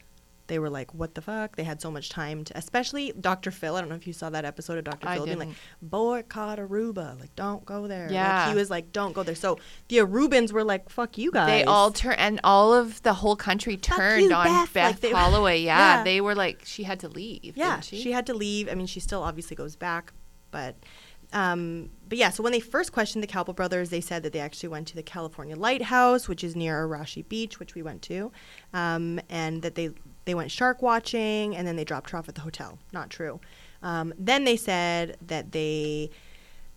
they were like, "What the fuck?" They had so much time to, especially Dr. Phil. I don't know if you saw that episode of Dr. I Phil being like, didn't. "Boycott Aruba," like, "Don't go there." Like, Yeah. he was like, "Don't go there." So the Arubans were like, "Fuck you guys." They all turned, and all of the whole country turned you, on Beth. Beth, Like, they- Holloway. Yeah, Yeah. they were like, she had to leave. Yeah, didn't she? she? had to leave. I mean, she still obviously goes back, but um, but yeah. So when they first questioned the Kalpoe brothers, they said that they actually went to the California Lighthouse, which is near Arashi Beach, which we went to, um, and that they they went shark watching, and then they dropped her off at the hotel. Not true. Um, then they said that they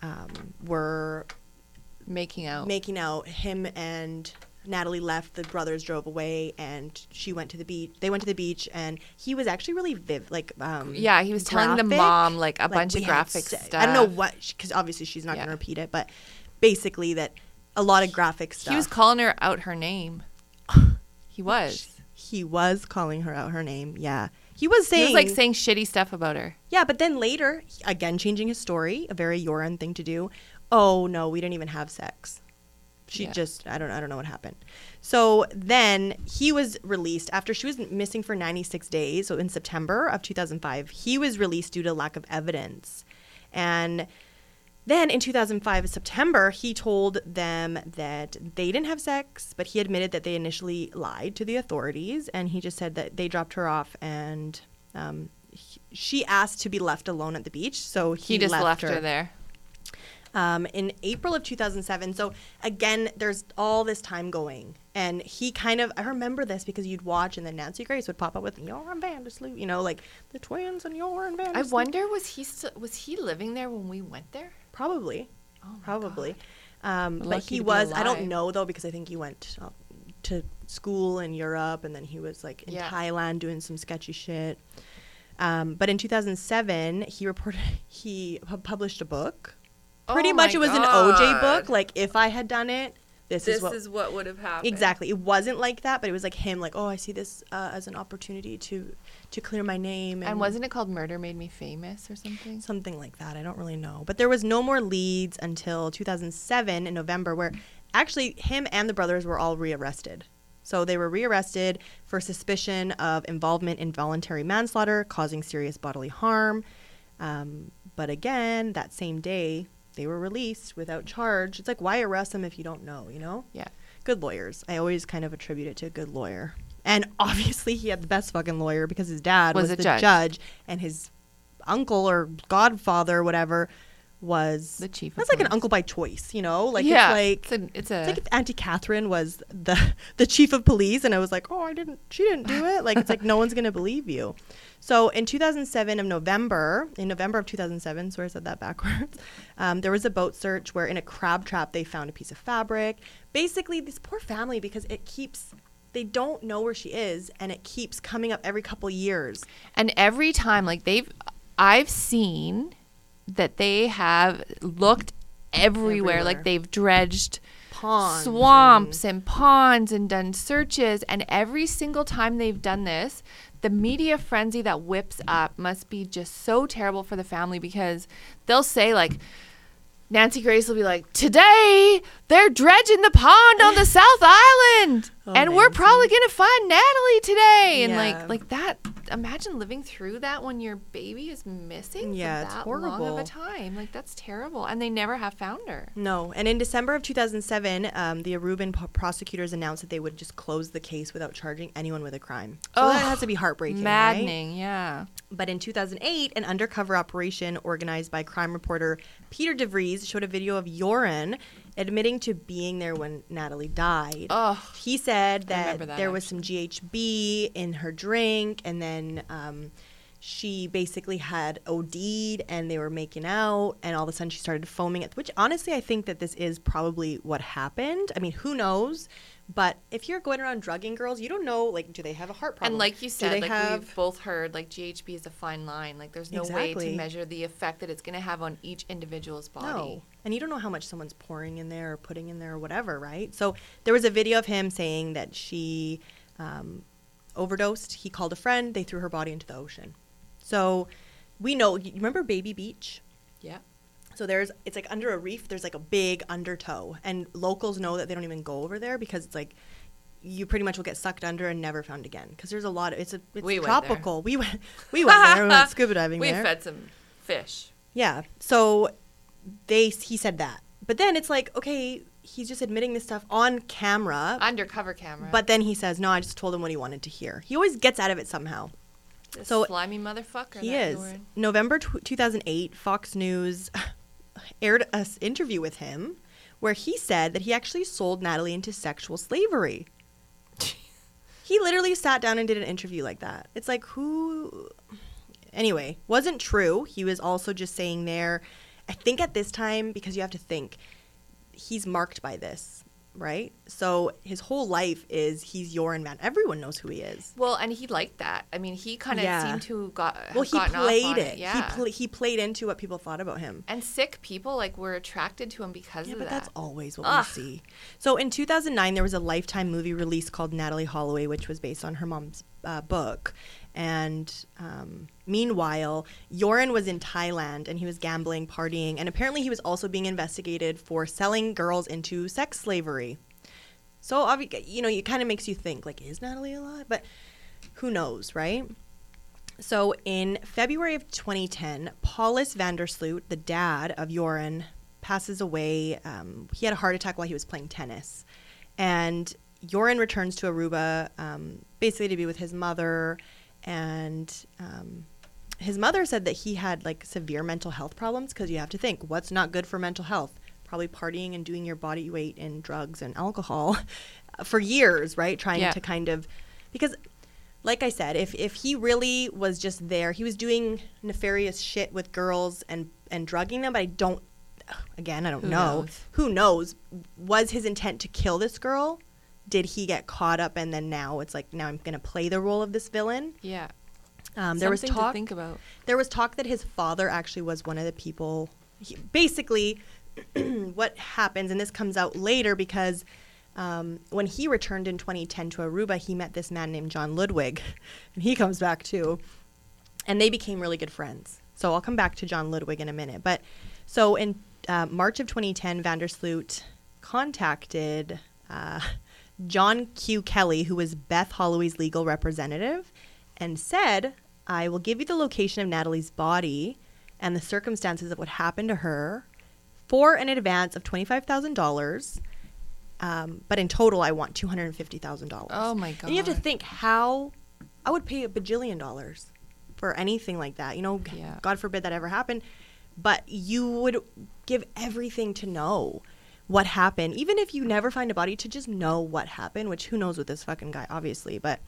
um, were making out. making out. Him and Natalie left. The brothers drove away, and she went to the beach. They went to the beach, and he was actually really viv, like um, yeah, he was telling the mom like a Like, bunch of had graphic se- stuff. I don't know what, because obviously she's not Yeah. going to repeat it, but basically that a lot of graphic stuff. He was calling her out her name. He was. He was calling her out her name. Yeah, he was saying He was like saying shitty stuff about her. Yeah, but then later, again changing his story, a very Joran thing to do. Oh no, we didn't even have sex. She Yeah. just I don't I don't know what happened. So then he was released after she was missing for 96 days. So in September of 2005, he was released due to lack of evidence. And then in 2005 September, he told them that they didn't have sex, but he admitted that they initially lied to the authorities, and he just said that they dropped her off and um, he- she asked to be left alone at the beach, so he, He, just left, her. there. Um, in April of 2007. So again, there's all this time going, and he kind of I remember this because you'd watch, and then Nancy Grace would pop up with Joran van der Sloot, you know, like the twins and Joran van der Sloot. I wonder was he still was he living there when we went there? Probably. Oh Probably. Um, but he was, I don't know though, because I think he went uh, to school in Europe and then he was like in Yeah. Thailand doing some sketchy shit. Um, but in 2007, he reported, he pu- published a book. Pretty Oh much it was an OJ book. Like, if I had done it, this, This is what. is what would have happened. Exactly. It wasn't like that, but it was like him, like, oh, I see this uh, as an opportunity to to clear my name. And wasn't it called Murder Made Me Famous or something? something like that. I don't really know. But there was no more leads until 2007 in November, where actually him and the brothers were all rearrested. So they were rearrested for suspicion of involvement in voluntary manslaughter causing serious bodily harm. Um, but again, that same day, they were released without charge. It's like, why arrest them if you don't know, you know? Yeah. Good lawyers. I always kind of attribute it to a good lawyer. And obviously, he had the best fucking lawyer because his dad Was was, a the judge. judge. and his uncle or godfather or whatever was The chief of That's like an uncle by choice, you know. Like yeah, it's like it's a, it's a it's like if Auntie Catherine was the the chief of police, and I was like, oh, I didn't, she didn't do it. Like it's like no one's gonna believe you. So in 2007 of November, in November of 2007, sorry I said that backwards. Um, there was a boat search where in a crab trap they found a piece of fabric. Basically, this poor family because it keeps. They don't know where she is, and it keeps coming up every couple years. And every time, like they've, I've seen that they have looked everywhere. Everywhere. Like they've dredged Ponds swamps and ponds and done searches. And every single time they've done this, the media frenzy that whips up must be just so terrible for the family because they'll say, like, Nancy Grace will be like, Today they're dredging the pond on the South Island. Oh, and we're probably gonna find Natalee today. And Yeah. like like that imagine living through that when your baby is missing Yeah, for it's that long of a time. Like that's terrible. And they never have found her. No, and in December of 2007, um, the Aruban po- prosecutors announced that they would just close the case without charging anyone with a crime. So that has to be heartbreaking, right? Maddening, yeah. But in 2008, an undercover operation organized by crime reporter Peter de Vries showed a video of Joran admitting to being there when Natalee died. Ugh. He said that, that, there was some GHB in her drink, and then um, she basically had OD'd and they were making out, and all of a sudden she started foaming At Which honestly, I think that this is probably what happened. I mean, who knows? But if you're going around drugging girls, you don't know like do they have a heart problem? And like you said, like have- we've both heard, like GHB is a fine line. Like there's no way to measure the effect that it's going to have on each individual's body. No. And you don't know how much someone's pouring in there or putting in there or whatever, right? So there was a video of him saying that she um, overdosed. He called a friend. They threw her body into the ocean. So we know. You remember Baby Beach? Yeah. So there's it's like under a reef. There's like a big undertow, and locals know that they don't even go over there because it's like you pretty much will get sucked under and never found again because there's a lot of it's a it's We tropical. We went we went there. We went scuba diving We there. fed some fish. Yeah. So they he said that. But then it's like, okay, he's just admitting this stuff on camera. Undercover camera. but then he says, "No, I just told him what he wanted to hear." He always gets out of it somehow. This so- slimy motherfucker. he is. November tw 2008, Fox News aired an interview with him where he said that he actually sold Natalee into sexual slavery. he literally sat down and did an interview like that. It's like who anyway, wasn't true. He was also just saying there I think at this time because you have to think he's marked by this, right? So his whole life is he's your man. Everyone knows who he is. Well, and he liked that. I mean, he kind of Yeah. seemed to got. Well, he played on it. Yeah. He, pl- he played into what people thought about him. and sick people like were attracted to him because Yeah, of but that. that's always what Ugh. we see. So in 2009, there was a Lifetime movie release called Natalee Holloway, which was based on her mom's uh, book. And um, meanwhile, Joran was in Thailand and he was gambling, partying, and apparently he was also being investigated for selling girls into sex slavery. So, you know, it kind of makes you think, like, is Natalee alive? But who knows, right? So in February of 2010, Paulus van der Sloot, the dad of Joran, passes away. Um, he had a heart attack while he was playing tennis. And Joran returns to Aruba um, basically to be with his mother. And um, his mother said that he had like severe mental health problems because you have to think what's not good for mental health? Probably partying and doing your body weight in drugs and alcohol for years, right? Trying Yeah. to kind of because like I said, if if he really was just there, he was doing nefarious shit with girls and and drugging them. But I don't. Again, I don't Who know. knows? Who knows? Was his intent to kill this girl? Did he get caught up and then now it's like now I'm gonna play the role of this villain? yeah. Um, there was talk. to think about. There was talk that his father actually was one of the people. He, basically, what happens, and this comes out later because um, when he returned in 2010 to Aruba, he met this man named John Ludwig, and he comes back too, and they became really good friends. So I'll come back to John Ludwig in a minute. But so in uh, March of 2010, van der Sloot contacted uh, John Q. Kelly, who was Beth Holloway's legal representative, and said, I will give you the location of Natalee's body and the circumstances of what happened to her for an advance of $25,000. Um, but in total, I want $250,000. Oh my And you have to think how I would pay a bajillion dollars for anything like that. You know, Yeah. God forbid that ever happened. But you would give everything to know what happened, even if you never find a body, to just know what happened. Which who knows with this fucking guy, obviously. But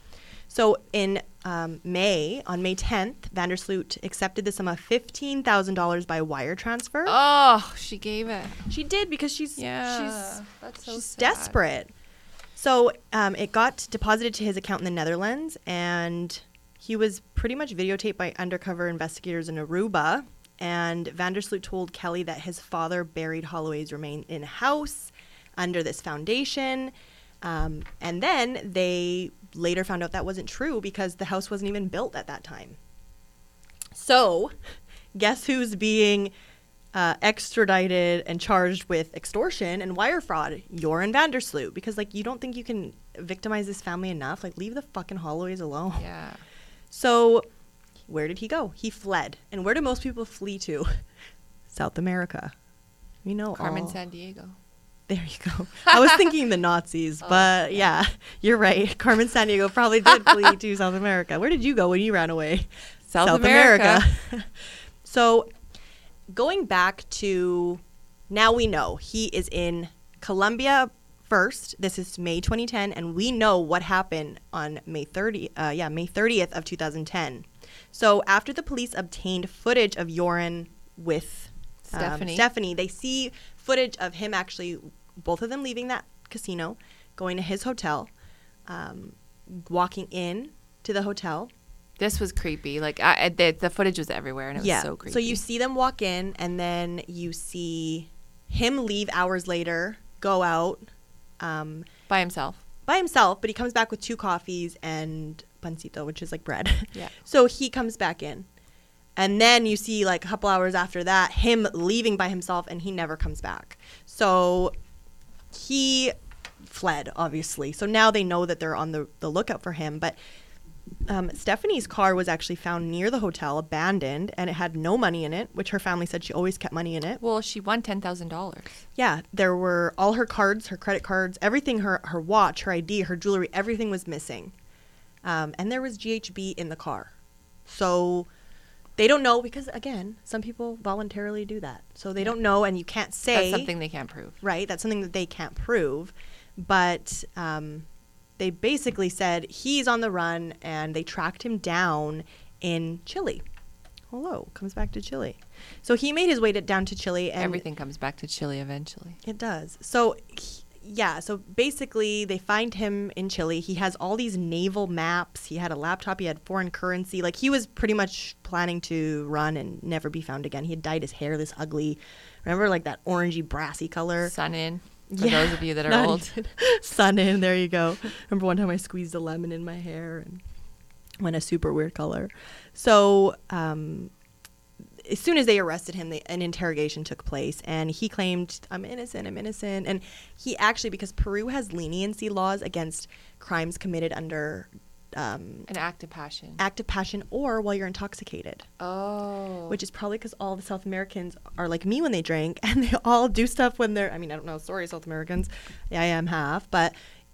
so in um, May, on May 10th, van der Sloot accepted the sum of fifteen thousand dollars by wire transfer. Oh, she gave it. She did because she's Yeah. she's that's so she's sad. desperate. So um, it got deposited to his account in the Netherlands, and he was pretty much videotaped by undercover investigators in Aruba. And van der Sloot told Kelly that his father buried Holloway's remains in a house under this foundation. Um, and then they later found out that wasn't true because the house wasn't even built at that time. So, guess who's being uh, extradited and charged with extortion and wire fraud? You're Joran van der Sloot. Because, like, you don't think you can victimize this family enough? Like, leave the fucking Holloways alone. Yeah. So, where did he go? He fled. And where do most people flee to? South America. We know Carmen all. San Diego. There you go. I was thinking the Nazis, Oh, but yeah. you're right. Carmen Sandiego probably did flee to South America. Where did you go when you ran away? South, America. so, going back to now we know he is in Colombia 1st. This is May 2010, and we know what happened on May 30. Uh, yeah, May 30th of 2010. So after the police obtained footage of Joran with um, Stephanie. Stephanie, they see footage of him actually, both of them leaving that casino, going to his hotel, um, walking in to the hotel. This was creepy. Like I, I- the, the footage was everywhere, and it was so creepy. So you see them walk in, and then you see him leave hours later, go out um, by himself. by himself, but he comes back with two coffees and pancito, which is like bread. Yeah. So he comes back in. And then you see like a couple hours after that him leaving by himself and he never comes back. So he fled obviously. So now they know that they're on the, the lookout for him, but um, Stephanie's car was actually found near the hotel, abandoned, and it had no money in it, which her family said she always kept money in it. Well, she won ten thousand dollars. Yeah, there were all her cards, her credit cards, everything, her her watch, her ID, her jewelry, everything was missing. Um, and there was GHB in the car. So they don't know because again, some people voluntarily do that. So they don't know and you can't say That's something they can't prove. right? That's something that they can't prove. But um, they basically said he's on the run and they tracked him down in Chile. Hello, comes back to Chile. So he made his way to, down to Chile and Everything comes back to Chile eventually. it does. So, he- yeah. So basically, they find him in Chile. He has all these naval maps. He had a laptop. He had foreign currency. Like he was pretty much planning to run and never be found again. He had dyed his hair this ugly. Remember, like that orangey brassy color. Sun in. For those of you that are old. even- Sun in. There you go. Remember one time I squeezed a lemon in my hair and went a super weird color. So um, as soon as they arrested him, they, an interrogation took place, and he claimed, "I'm innocent. I'm innocent." And he actually, because Peru has leniency laws against crimes committed under um, An act of passion. act of passion or while you're intoxicated Oh. which is probably because all the South Americans are like me when they drink, and they all do stuff when they're. I mean, I don't know. Sorry, South Americans. Yeah, I am half, but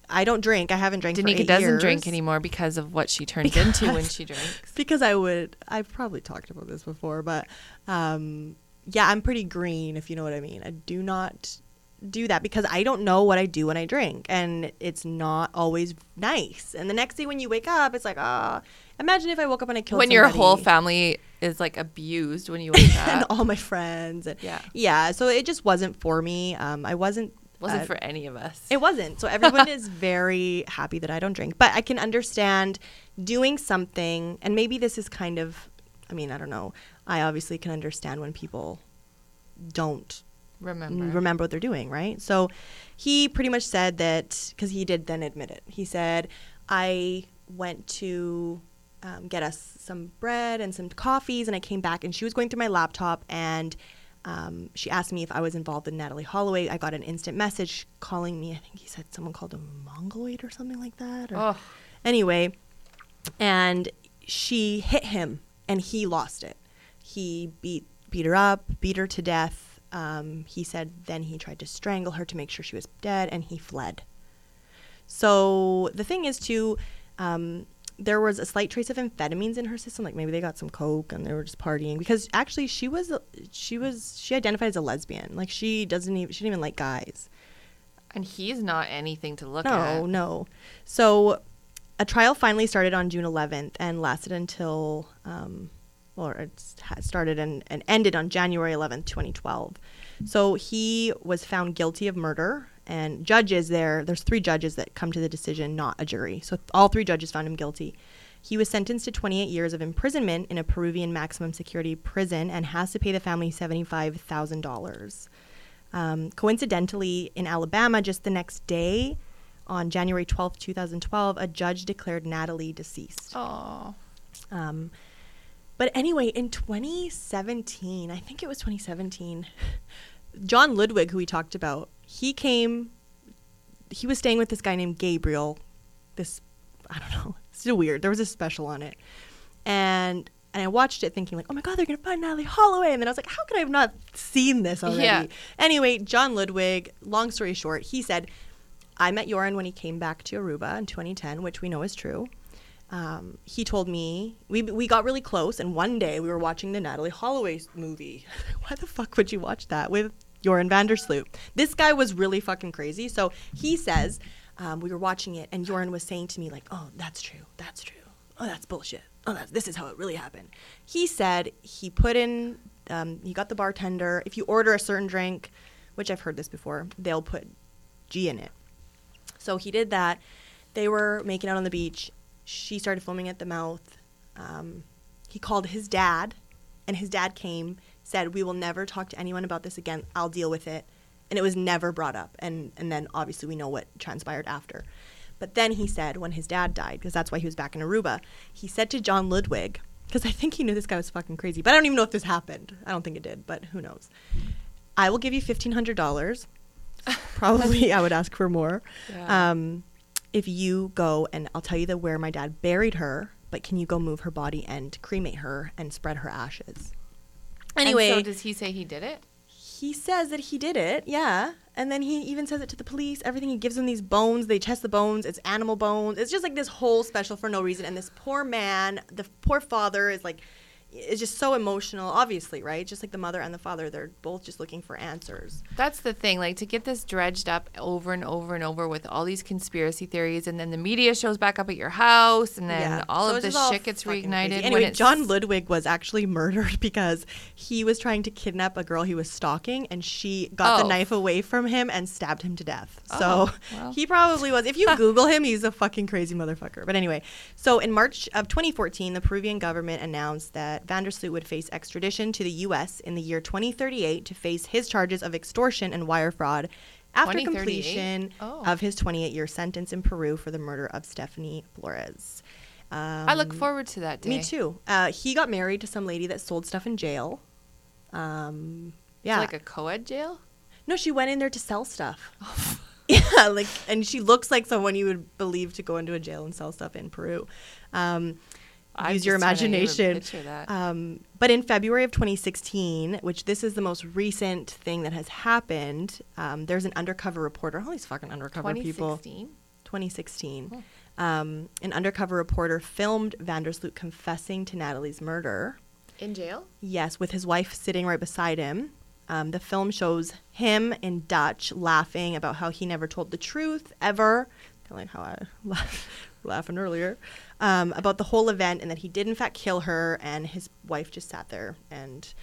I don't drink. I haven't drank. for Danica doesn't years drink anymore because of what she turns into when she drinks. Because I would. I've probably talked about this before, but um, yeah, I'm pretty green, if you know what I mean. I do not do that because I don't know what I do when I drink, and it's not always nice. And the next day when you wake up, it's like, ah, imagine if I woke up and I killed somebody." When your whole family is like abused when you wake up, and all my friends. And Yeah. yeah. So it just wasn't for me. Um, I wasn't. Wasn't uh, for any of us. It wasn't. So everyone is very happy that I don't drink. But I can understand doing something, and maybe this is kind of, I mean, I don't know. I obviously can understand when people don't Remember. remember what they're doing, right? So he pretty much said that, because he did then admit it. He said, I went to um, get us some bread and some coffees, and I came back, and she was going through my laptop, and um, she asked me if I was involved in Natalee Holloway. I got an instant message calling me. I think he said someone called him mongoloid or something like that. Or, Oh. Anyway, and she hit him, and he lost it. He beat beat her up, beat her to death. Um, he said then he tried to strangle her to make sure she was dead, and he fled. So the thing is, to um, there was a slight trace of amphetamines in her system. Like maybe they got some coke and they were just partying. Because actually, she was she was she identified as a lesbian. Like she doesn't even she didn't even like guys. And he's not anything to look No, at. no. No. So a trial finally started on June 11th and lasted until, um, well, it started and, and ended on January 11th, 2012. So he was found guilty of murder, and judges there, there's three judges that come to the decision, not a jury. So all three judges found him guilty. He was sentenced to 28 years of imprisonment in a Peruvian maximum security prison and has to pay the family $75,000. Um, coincidentally, in Alabama, just the next day, on January 12th, 2012, a judge declared Natalee deceased. Oh. Um, but anyway, in 2017, I think it was 2017, John Ludwig, who we talked about, he came, he was staying with this guy named Gabriel. This, I don't know, it's still weird. There was a special on it. And and I watched it thinking like, oh my god, they're gonna find Natalee Holloway, and then I was like, how could I have not seen this already? Yeah. Anyway, John Ludwig. Long story short, he said, I met Joran when he came back to Aruba in 2010, which we know is true. Um, he told me we we got really close, and one day we were watching the Natalee Holloway movie. Why the fuck would you watch that with Joran van der Sloot. This guy was really fucking crazy. So he says, um, we were watching it, and Joran was saying to me, like, oh, that's true. That's true. Oh, that's bullshit. Oh, that's, this is how it really happened. He said he put in, um, he got the bartender, if you order a certain drink, which I've heard this before, they'll put G in it. So he did that. They were making out on the beach. She started foaming at the mouth. Um, he called his dad, and his dad came, said, "We will never talk to anyone about this again. I'll deal with it." And it was never brought up. And and then obviously we know what transpired after. But then he said when his dad died, because that's why he was back in Aruba, he said to John Ludwig, because I think he knew this guy was fucking crazy, but I don't even know if this happened. I don't think it did, but who knows? I will give you fifteen hundred dollars. Probably I would ask for more. Yeah. Um, if you go and I'll tell you the where my dad buried her, but can you go move her body and cremate her and spread her ashes? Anyway, so does he say he did it? he says that he did it, yeah. And then he even says it to the police. Everything he gives them these bones. They test the bones. It's animal bones. It's just like this whole special for no reason. And this poor man, the poor father, is like, is just so emotional. Obviously, right? Just like the mother and the father, they're both just looking for answers. That's the thing. Like to get this dredged up over and over and over with all these conspiracy theories, and then the media shows back up at your house, and then Yeah. all So of this all shit gets reignited. crazy. Anyway, John Ludwig was actually murdered because he was trying to kidnap a girl he was stalking, and she got the Oh. knife away from him and stabbed him to death. Oh, So well. he probably was. If you Google him, he's a fucking crazy motherfucker. But anyway, so in March of 2014, the Peruvian government announced that van der Sloot would face extradition to the U.S. in the year 2038 to face his charges of extortion and wire fraud. After completion Oh. of his 28 year sentence in Peru for the murder of Stephanie Flores. Um, I look forward to that day. me too. Uh, he got married to some lady that sold stuff in jail. Um, Yeah. like a co-ed jail. no, she went in there to sell stuff. yeah, like, and she looks like someone you would believe to go into a jail and sell stuff in Peru. Um, I'm use your imagination. picture that. Um, but in February of 2016, which this is the most recent thing that has happened, um, there's an undercover reporter. All these fucking undercover people. 2016. 2016. Um, an undercover reporter filmed van der Sloot confessing to Natalee's murder. In jail? Yes, with his wife sitting right beside him. Um, the film shows him in Dutch laughing about how he never told the truth ever, kind of like how I laughed, laughing earlier, um, about the whole event and that he did in fact kill her, and his wife just sat there and.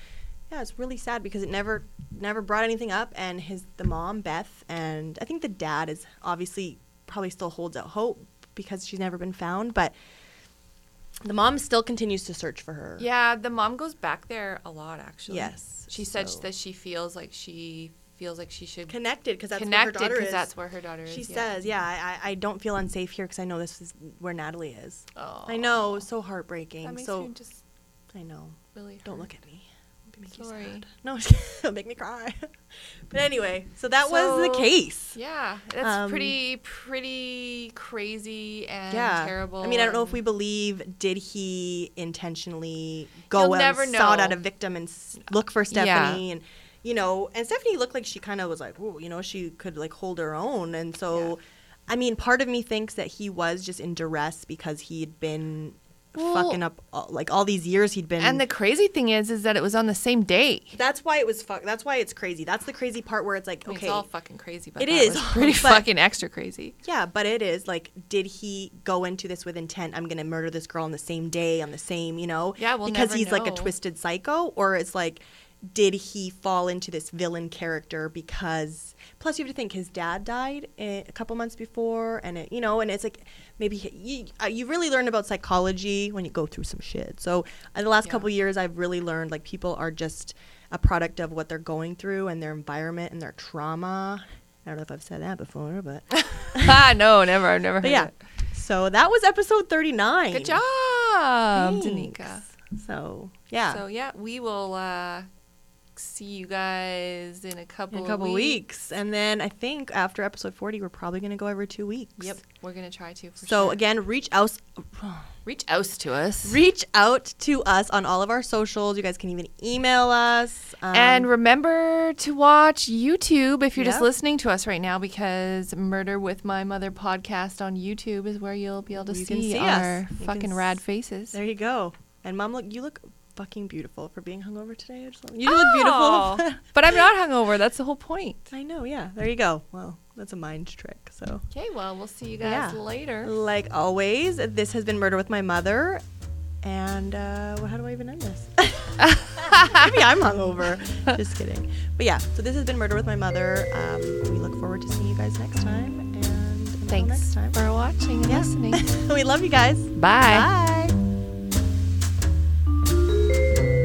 Yeah, it's really sad because it never never brought anything up and his the mom Beth and I think the dad is obviously probably still holds out hope because she's never been found, but the mom still continues to search for her. Yeah, the mom goes back there a lot actually. Yes, She said that she feels like she feels like she should connected because that's connected where her daughter because is. that's where her daughter is. she yeah. says, "Yeah, I, I I don't feel unsafe here because I know this is where Natalee is." Oh, I know, so heartbreaking. So just I know. really. Don't look at me. It'll make you Sorry. No, it'll make me cry. but anyway, so that was the case. Yeah, that's Um, pretty pretty crazy and yeah, terrible. I mean, I don't know if we believe did he intentionally go and sought out a victim and s- look for Yeah. Stephanie and you know, and Stephanie looked like she kind of was like, oh, you know, she could like hold her own, and so. Yeah. I mean, part of me thinks that he was just in duress because he'd been Well- fucking up all, like all these years he'd been. And the crazy thing is, is that it was on the same day. that's why it was fuck. That's why it's crazy. That's the crazy part where it's like, I mean, okay, It's all fucking crazy, but it is pretty but- fucking extra crazy. Yeah, but it is like, did he go into this with intent? I'm gonna murder this girl on the same day, on the same, you know? Yeah, we'll because he's like a twisted psycho, or it's like, did he fall into this villain character because? Plus, you have to think his dad died a couple months before, and it, you know, and it's like maybe he, you, uh, you really learn about psychology when you go through some shit. So, in the last Yeah. couple years, I've really learned like people are just a product of what they're going through and their environment and their trauma. I don't know if I've said that before, but ah, no, never. I've never heard but yeah. it. So that was episode 39. Good job, Thanks. Danica. So, yeah. So yeah, we will uh, see you guys in a couple in a couple of weeks. And then I think after episode 40, we're probably going to go every two weeks. Yep, we're gonna try to. For So sure. again, reach out, reach out to us. reach out to us on all of our socials. You guys can even email us. Um, and remember to watch YouTube if you're just listening to us right now, because Murder with My Mother podcast on YouTube is where you'll be able to You see, see our You fucking rad faces. there you go. And mom, look, you look fucking beautiful for being hungover today. I just, you look beautiful. Oh, but I'm not hungover. That's the whole point. I know, yeah. There you go. Well, that's a mind trick. So, Okay, well, we'll see you guys Yeah. later. like always, this has been Murder with My Mother. And uh, well, how do I even end this? Maybe I'm hungover. Just kidding. But yeah, so this has been Murder with My Mother. Um, we look forward to seeing you guys next time. And Thanks next time, for watching and Yeah. listening. we love you guys. Bye. Bye thank you